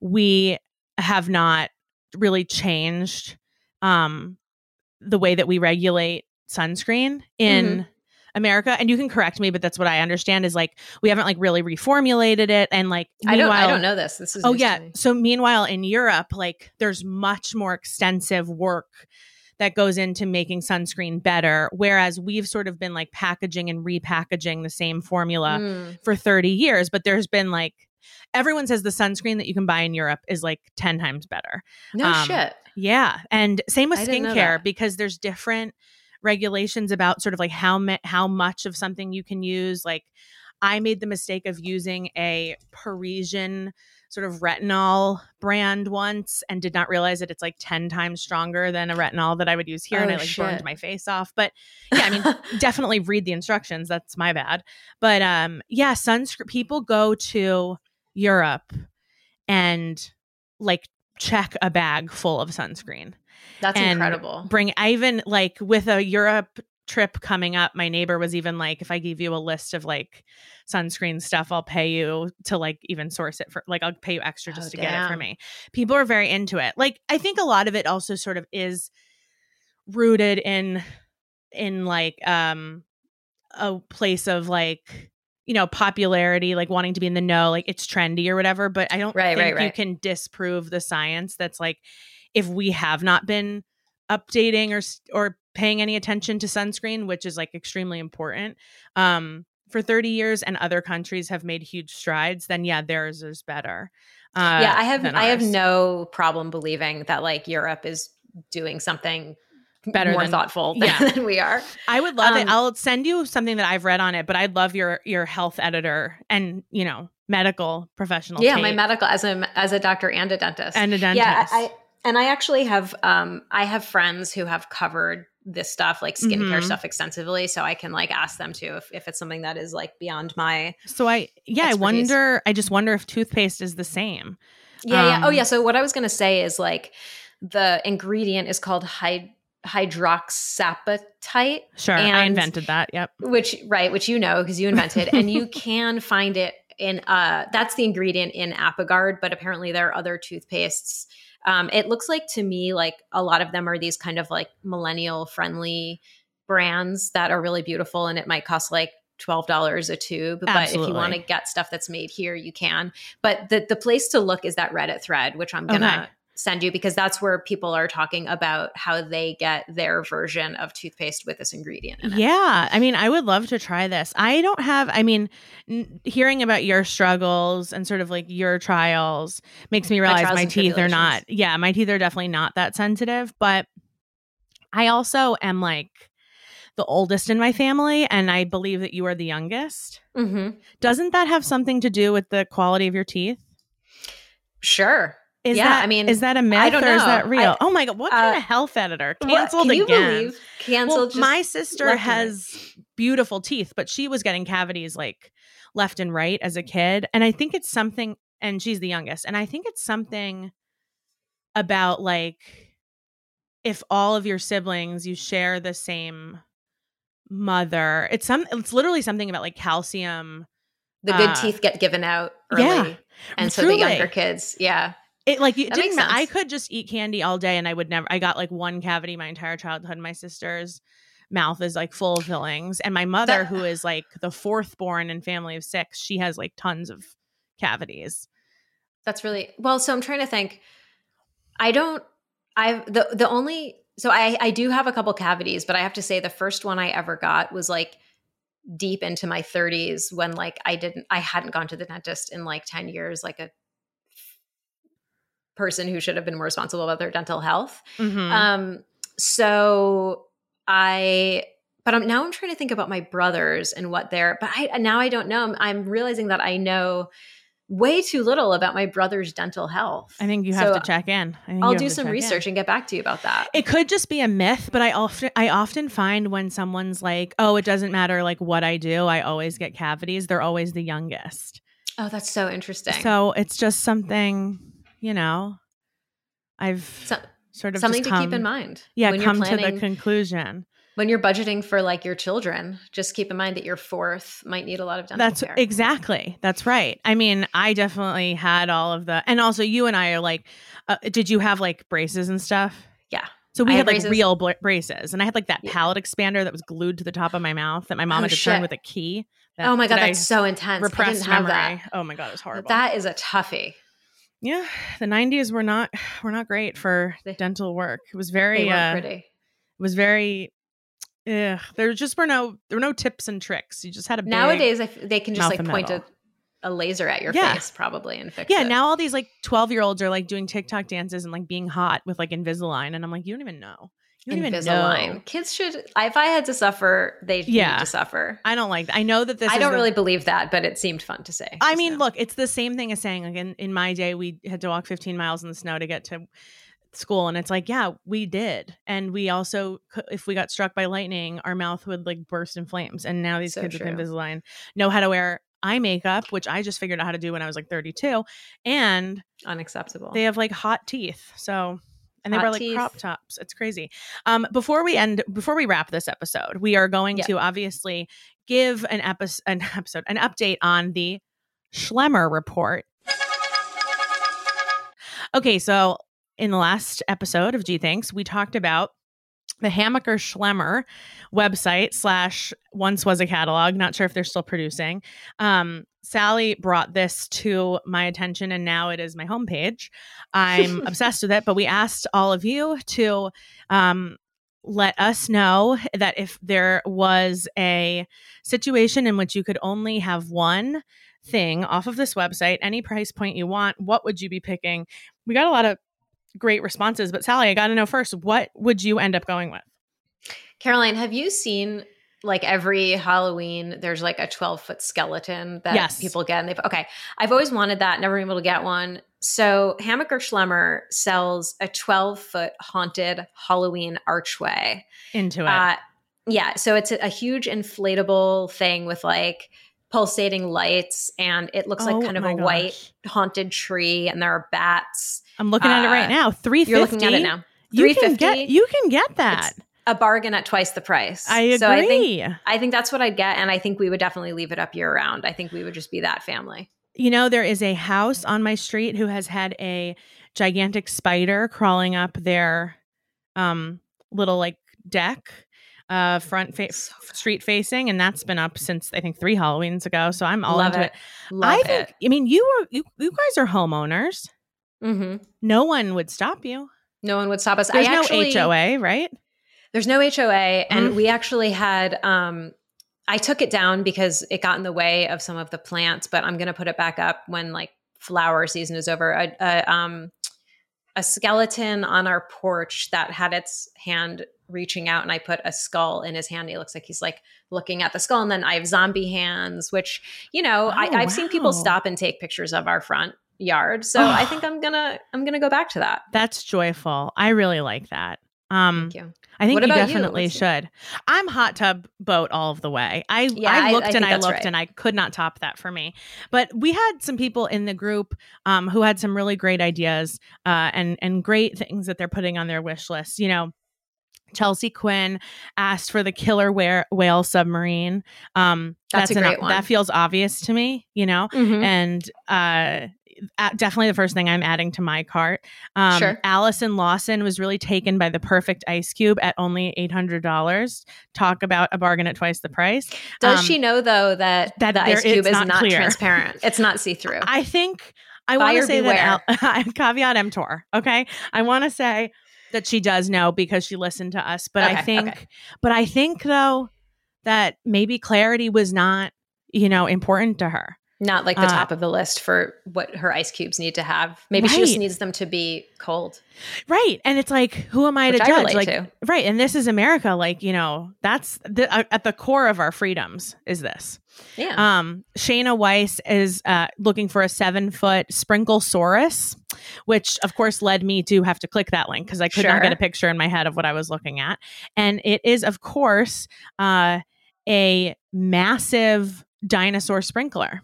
we have not really changed um, the way that we regulate sunscreen in. Mm-hmm America, and you can correct me, but that's what I understand is like we haven't like really reformulated it, and like I don't I don't know this. This is oh yeah. So meanwhile, in Europe, like there's much more extensive work that goes into making sunscreen better, whereas we've sort of been like packaging and repackaging the same formula mm. for 30 years, but there's been like everyone says the sunscreen that you can buy in Europe is like 10 times better. No um, shit. Yeah. And same with skincare because there's different regulations about sort of like how ma- how much of something you can use like I made the mistake of using a Parisian sort of retinol brand once and did not realize that it's like 10 times stronger than a retinol that I would use here. Oh, and I like shit. burned my face off. But yeah, I mean, (laughs) definitely read the instructions. That's my bad. But um, yeah, sunscreen people go to Europe and like check a bag full of sunscreen. That's incredible. Bring I even like with a Europe trip coming up, my neighbor was even like, if I give you a list of like sunscreen stuff, I'll pay you to like even source it for like I'll pay you extra just oh, to damn. get it for me. People are very into it. Like I think a lot of it also sort of is rooted in in like um a place of like you know popularity like wanting to be in the know like it's trendy or whatever but i don't right, think right, right. you can disprove the science that's like if we have not been updating or or paying any attention to sunscreen, which is like extremely important, um, for 30 years and other countries have made huge strides, then yeah, theirs is better. Uh, yeah, I have I have no problem believing that like Europe is doing something better more than, thoughtful than, yeah. (laughs) than we are. I would love um, it. I'll send you something that I've read on it, but I'd love your your health editor and you know medical professional. Yeah, my medical as a as a doctor and a dentist and a dentist. Yeah, I and I actually have um I have friends who have covered this stuff like skincare mm-hmm. stuff extensively so I can like ask them to if, if it's something that is like beyond my So I yeah, expertise. I wonder I just wonder if toothpaste is the same. Yeah, um, yeah. Oh yeah, so what I was going to say is like the ingredient is called hyd- hydroxyapatite. Sure, I invented that. Yep. Which right, which you know because you invented and you (laughs) can find it in uh that's the ingredient in Apagard, but apparently there are other toothpastes um, it looks like to me like a lot of them are these kind of like millennial friendly brands that are really beautiful and it might cost like $12 a tube Absolutely. but if you want to get stuff that's made here you can but the the place to look is that reddit thread which i'm gonna okay send you because that's where people are talking about how they get their version of toothpaste with this ingredient Yeah. I mean, I would love to try this. I don't have, I mean, n- hearing about your struggles and sort of like your trials makes me realize my, my teeth are not, yeah, my teeth are definitely not that sensitive. But I also am like, the oldest in my family, and I believe that you are the youngest. Mm-hmm. Doesn't that have something to do with the quality of your teeth? Sure. Is yeah, that, I mean, is that a myth or know. is that real? I, oh my god, what kind uh, of health editor canceled what, can again? Believe canceled. Well, my sister has beautiful teeth, but she was getting cavities like left and right as a kid, and I think it's something. And she's the youngest, and I think it's something about like if all of your siblings you share the same mother. It's some. It's literally something about like calcium. The good uh, teeth get given out early, yeah, and so the younger kids, yeah it like it didn't. I could just eat candy all day, and I would never. I got like one cavity my entire childhood. My sister's mouth is like full of fillings, and my mother, that, who is like the fourth born in family of six, she has like tons of cavities. That's really well. So I'm trying to think. I don't. I've the the only so I I do have a couple cavities, but I have to say the first one I ever got was like deep into my 30s when like I didn't I hadn't gone to the dentist in like 10 years like a person who should have been more responsible about their dental health. Mm-hmm. Um, so I, but I'm now I'm trying to think about my brothers and what they're, but I now I don't know. I'm, I'm realizing that I know way too little about my brother's dental health. I think you have so to check in. I'll do some research in. and get back to you about that. It could just be a myth, but I often I often find when someone's like, "Oh, it doesn't matter like what I do, I always get cavities." They're always the youngest. Oh, that's so interesting. So, it's just something you know, I've so, sort of something to come, keep in mind. Yeah, come planning, to the conclusion. When you're budgeting for like your children, just keep in mind that your fourth might need a lot of dental That's care. exactly. That's right. I mean, I definitely had all of the, and also you and I are like, uh, did you have like braces and stuff? Yeah. So we I had like braces. real bl- braces, and I had like that yeah. palate expander that was glued to the top of my mouth that my mom oh, had to shit. turn with a key. That, oh my god, that's so intense! Repressed memory. That. Oh my god, it was horrible. That is a toughie yeah, the '90s were not (sighs) were not great for they, dental work. It was very uh, pretty. It was very. Yeah, there just were no there were no tips and tricks. You just had a nowadays they can just like point a, a laser at your yeah. face probably and fix yeah, it. Yeah, now all these like twelve year olds are like doing TikTok dances and like being hot with like Invisalign, and I'm like, you don't even know. You don't Invisalign. Even know. Kids should. If I had to suffer, they yeah. need to suffer. I don't like. That. I know that this. I don't really believe that, but it seemed fun to say. I mean, look, it's the same thing as saying like in, in my day we had to walk 15 miles in the snow to get to school, and it's like, yeah, we did, and we also, if we got struck by lightning, our mouth would like burst in flames. And now these so kids true. with Invisalign know how to wear eye makeup, which I just figured out how to do when I was like 32, and unacceptable. They have like hot teeth, so and they Hot were like teeth. crop tops. It's crazy. Um, before we end, before we wrap this episode, we are going to obviously give an episode, an (laughs) episode, an update on the Schlemmer report. Okay, so in the last episode of Gee Thanks, we talked about the Hammacher Schlemmer website slash once was a catalog. Not sure if they're still producing. Um, Sally brought this to my attention, and now it is my homepage. I'm (laughs) obsessed with it. But we asked all of you to um, let us know that if there was a situation in which you could only have one thing off of this website, any price point you want, what would you be picking? We got a lot of great responses, but Sally, I got to know first, what would you end up going with? Caroline, have you seen like every Halloween, there's like a 12 foot skeleton that yes. people get. And they've, okay, I've always wanted that, never been able to get one. So Hammacher Schlemmer sells a 12 foot haunted Halloween archway. Into it. Uh, yeah. So it's a, a, huge inflatable thing with like pulsating lights and it looks oh, like kind of a gosh. white haunted tree and there are bats. I'm looking at it right uh, now. 350. You're looking at it now. You can get you can get that. It's, a bargain at twice the price. I agree. So I think I think that's what I'd get, and I think we would definitely leave it up year round. I think we would just be that family. You know, there is a house on my street who has had a gigantic spider crawling up their um little like deck uh front fa- street facing and that's been up since i think three halloweens ago so i'm all Love into it, it. Love i think it. i mean you were you, you guys are homeowners mm-hmm. no one would stop you no one would stop us there's I no actually, hoa right there's no HOA, and mm. we actually had. Um, I took it down because it got in the way of some of the plants, but I'm going to put it back up when like flower season is over. A, a, um, a skeleton on our porch that had its hand reaching out, and I put a skull in his hand. He looks like he's like looking at the skull, and then I have zombie hands, which you know oh, I, have wow. seen people stop and take pictures of our front yard. So I think (sighs) I'm gonna I'm gonna go back to that. That's joyful. I really like that. Um, Thank you. I think you about you? definitely should. I'm hot tub boat all of the way. I Yeah, I I- looked I and I looked right. and I could not top that for me. But we had some people in the group um, who had some really great ideas uh, and and great things that they're putting on their wish list. You know. Chelsea Quinn asked for the killer whale, submarine. Um, That's a an-. That feels obvious to me, you know Mhm. and uh definitely the first thing I'm adding to my cart. Um, Sure. Allison Lawson was really taken by the perfect ice cube at only eight hundred dollars. Talk about a bargain at twice the price. Does um, she know though that, that the ice cube is not not, transparent? It's not see through. (laughs) I think I want to say that Al- (laughs) caveat emptor. Okay, I want to say that she does know because she listened to us, but I think, okay. but I think though that maybe clarity was not, you know, important to her. Not like the uh, top of the list for what her ice cubes need to have. Maybe she just needs them to be cold. Right. And it's like, who am I Which to I judge? like, to. right. And this is America. Like, you know, that's the, uh, at the core of our freedoms is this. Yeah. Um, Shayna Weiss is uh, looking for a seven foot sprinkle saurus, which of course led me to have to click that link because I could not get a picture in my head of what I was looking at. And it is, of course, uh, a massive dinosaur sprinkler.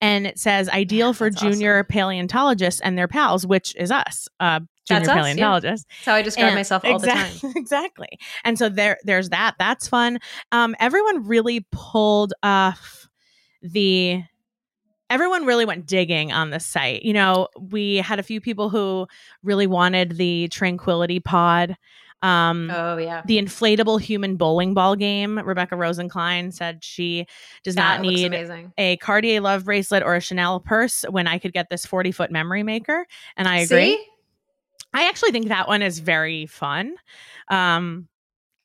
And it says ideal for that's junior paleontologists and their pals, which is us, uh, junior That's us, yeah. That's how I describe And- myself all exactly, the time. (laughs) Exactly. And so there there's that. That's fun. Um everyone really pulled off the everyone really went digging on the site. You know, we had a few people who really wanted the tranquility pod. Um Oh yeah. the inflatable human bowling ball game. Rebecca Rosenklein said she does That not need a Cartier love bracelet or a Chanel purse when I could get this 40 foot memory maker. And I agree. See? I actually think that one is very fun. Um,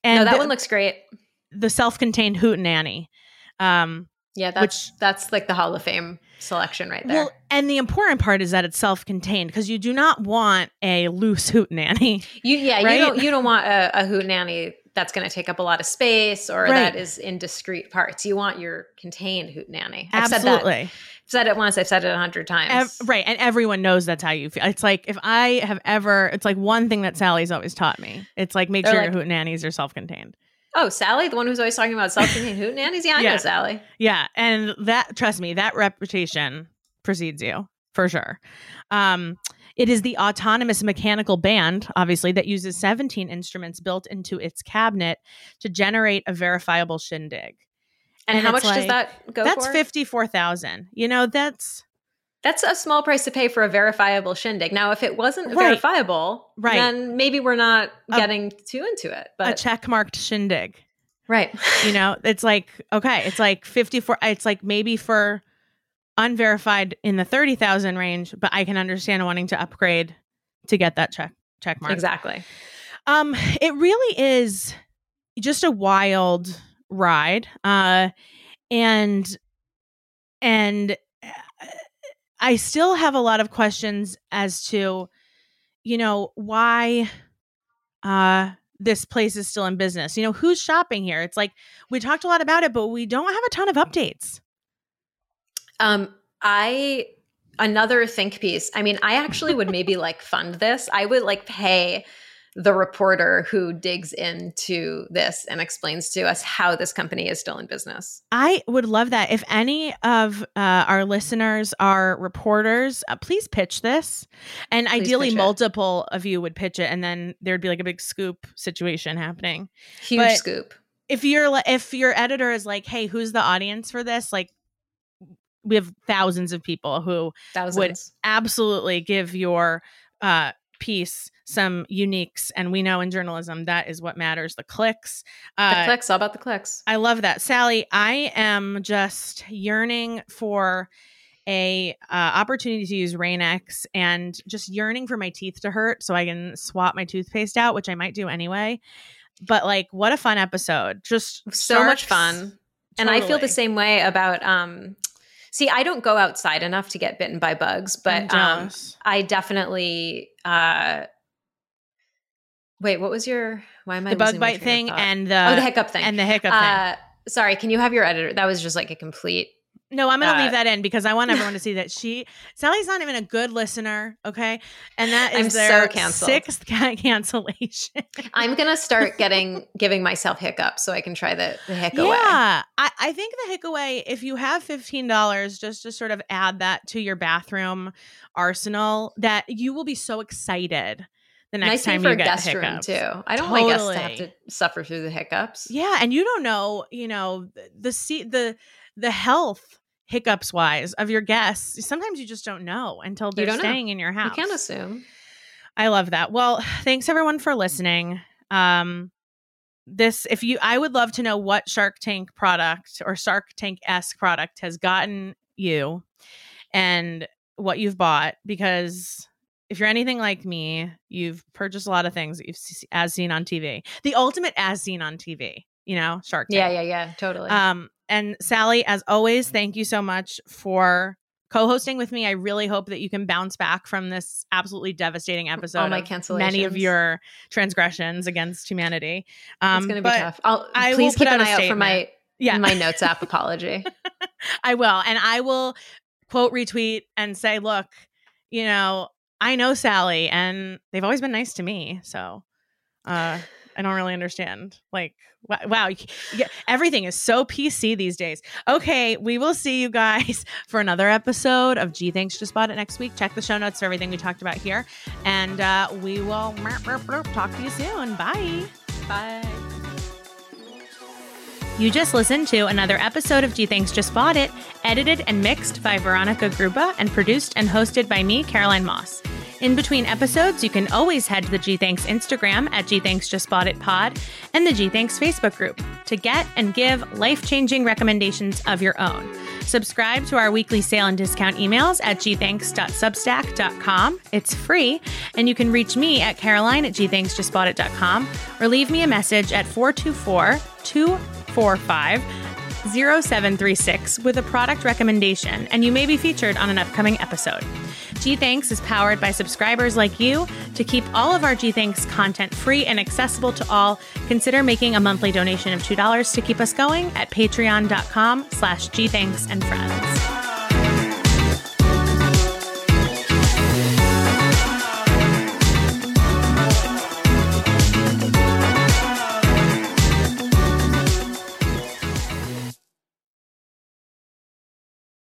and no, that the, one looks great. the self-contained hoot nanny. Um, Yeah, that's that's like the Hall of Fame selection right there. well, and the important part is that it's self-contained because you do not want a loose hoot nanny. you yeah, right? you don't you don't want a, a hoot nanny that's going to take up a lot of space or Right. that is in discrete parts. You want your contained hoot nanny. I've said that. Absolutely, I've said it once. I've said it a hundred times. Ev- right. And everyone knows that's how you feel. It's like if I have ever, it's like one thing that Sally's always taught me. It's like make They're sure like- your hoot nannies are self-contained. Oh, Sally, the one who's always talking about self-contained (laughs) hoot nannies. Yeah, I Yeah. know Sally. Yeah, and that trust me, that reputation precedes you for sure. Um, it is the autonomous mechanical band, obviously, that uses 17 instruments built into its cabinet to generate a verifiable shindig. And, And how much does that go That's for? fifty-four thousand. You know, that's That's a small price to pay for a verifiable shindig. Now, if it wasn't Right. verifiable, Right. then maybe we're not A- getting too into it. But a But check-marked shindig. right, You know, it's like okay, it's like fifty-four. It's like maybe for unverified in the thirty thousand range, but I can understand wanting to upgrade to get that check check mark. exactly. Um, it really is just a wild ride. Uh, and and uh, I still have a lot of questions as to, you know, why uh this place is still in business. You know, who's shopping here? It's like we talked a lot about it, but we don't have a ton of updates. Um, I another think piece. I mean, I actually would maybe like fund this. I would like pay the reporter who digs into this and explains to us how this company is still in business. I would love that. If any of uh, our listeners are reporters, uh, please pitch this. And ideally, pitch it. multiple of you would pitch it, and then there'd be like a big scoop situation happening. Huge But- scoop. If you're if your editor is like, "Hey, who's the audience for this?" Like, we have thousands of people who Thousands. absolutely give your uh, piece some uniques, and we know in journalism that is what matters: the clicks. the Uh, clicks, all about the clicks. I love that. Sally, I am just yearning for a uh, opportunity to use Rain-X and just yearning for my teeth to hurt so I can swap my toothpaste out, which I might do anyway. But like what a fun episode. Just so much fun. And I feel the same way about um see, I don't go outside enough to get bitten by bugs, but um. I definitely uh wait, what was your why am I the bug bite thing and the, Oh, the hiccup thing. and the hiccup thing. uh sorry, can you have your editor? That was just like a complete No, I'm going to uh, leave that in because I want everyone to (laughs) see that she Sally's not even a good listener. Okay, and that is I'm their so sixth (laughs) cancellation. I'm going to start (laughs) getting giving myself hiccups so I can try the the Hiccaway. Yeah, I, I think the Hiccaway. If you have fifteen dollars, just to sort of add that to your bathroom arsenal, that you will be so excited the next nice time you get guest hiccups. room too. I don't totally. want guests to have to suffer through the hiccups. Yeah, and you don't know, you know, the the the the health hiccups wise of your guests. Sometimes you just don't know until they're staying know. in your house. You can't assume. I love that. Well, thanks everyone for listening. Um this if you I would love to know what Shark Tank product or Shark Tank esque product has gotten you and what you've bought because if you're anything like me, you've purchased a lot of things that you've as seen on TV. The ultimate as seen on TV, you know, Shark Tank. Yeah, yeah, yeah, totally. Um, and Sally, as always, thank you so much for co-hosting with me. I really hope that you can bounce back from this absolutely devastating episode. All my cancellations. Many of your transgressions against humanity. Um, it's going to be tough. I'll, I please keep an eye out for my yeah. my notes app (laughs) apology. I will, and I will quote retweet and say, look, you know, I know Sally, and they've always been nice to me. So, uh, I don't really understand. Like, wow, yeah, everything is so PC these days. Okay, we will see you guys (laughs) for another episode of Gee Thanks Just Bought It next week. Check the show notes for everything we talked about here, and uh, we will talk to you soon. Bye. Bye. You just listened to another episode of Gee Thanks Just Bought It, edited and mixed by Veronica Gruba and produced and hosted by me, Caroline Moss. In between episodes, you can always head to the Gee Thanks Instagram at Gee Thanks Just Bought It Pod and the Gee Thanks Facebook group to get and give life changing recommendations of your own. Subscribe to our weekly sale and discount emails at gthanks.substack.com. It's free, and you can reach me at caroline at geethanksjustboughtit.com or leave me a message at 424 245 0736 with a product recommendation, and you may be featured on an upcoming episode. Gee Thanks is powered by subscribers like you. To keep all of our Gee Thanks content free and accessible to all, consider making a monthly donation of $2 to keep us going at patreon.com slash gthanks and friends.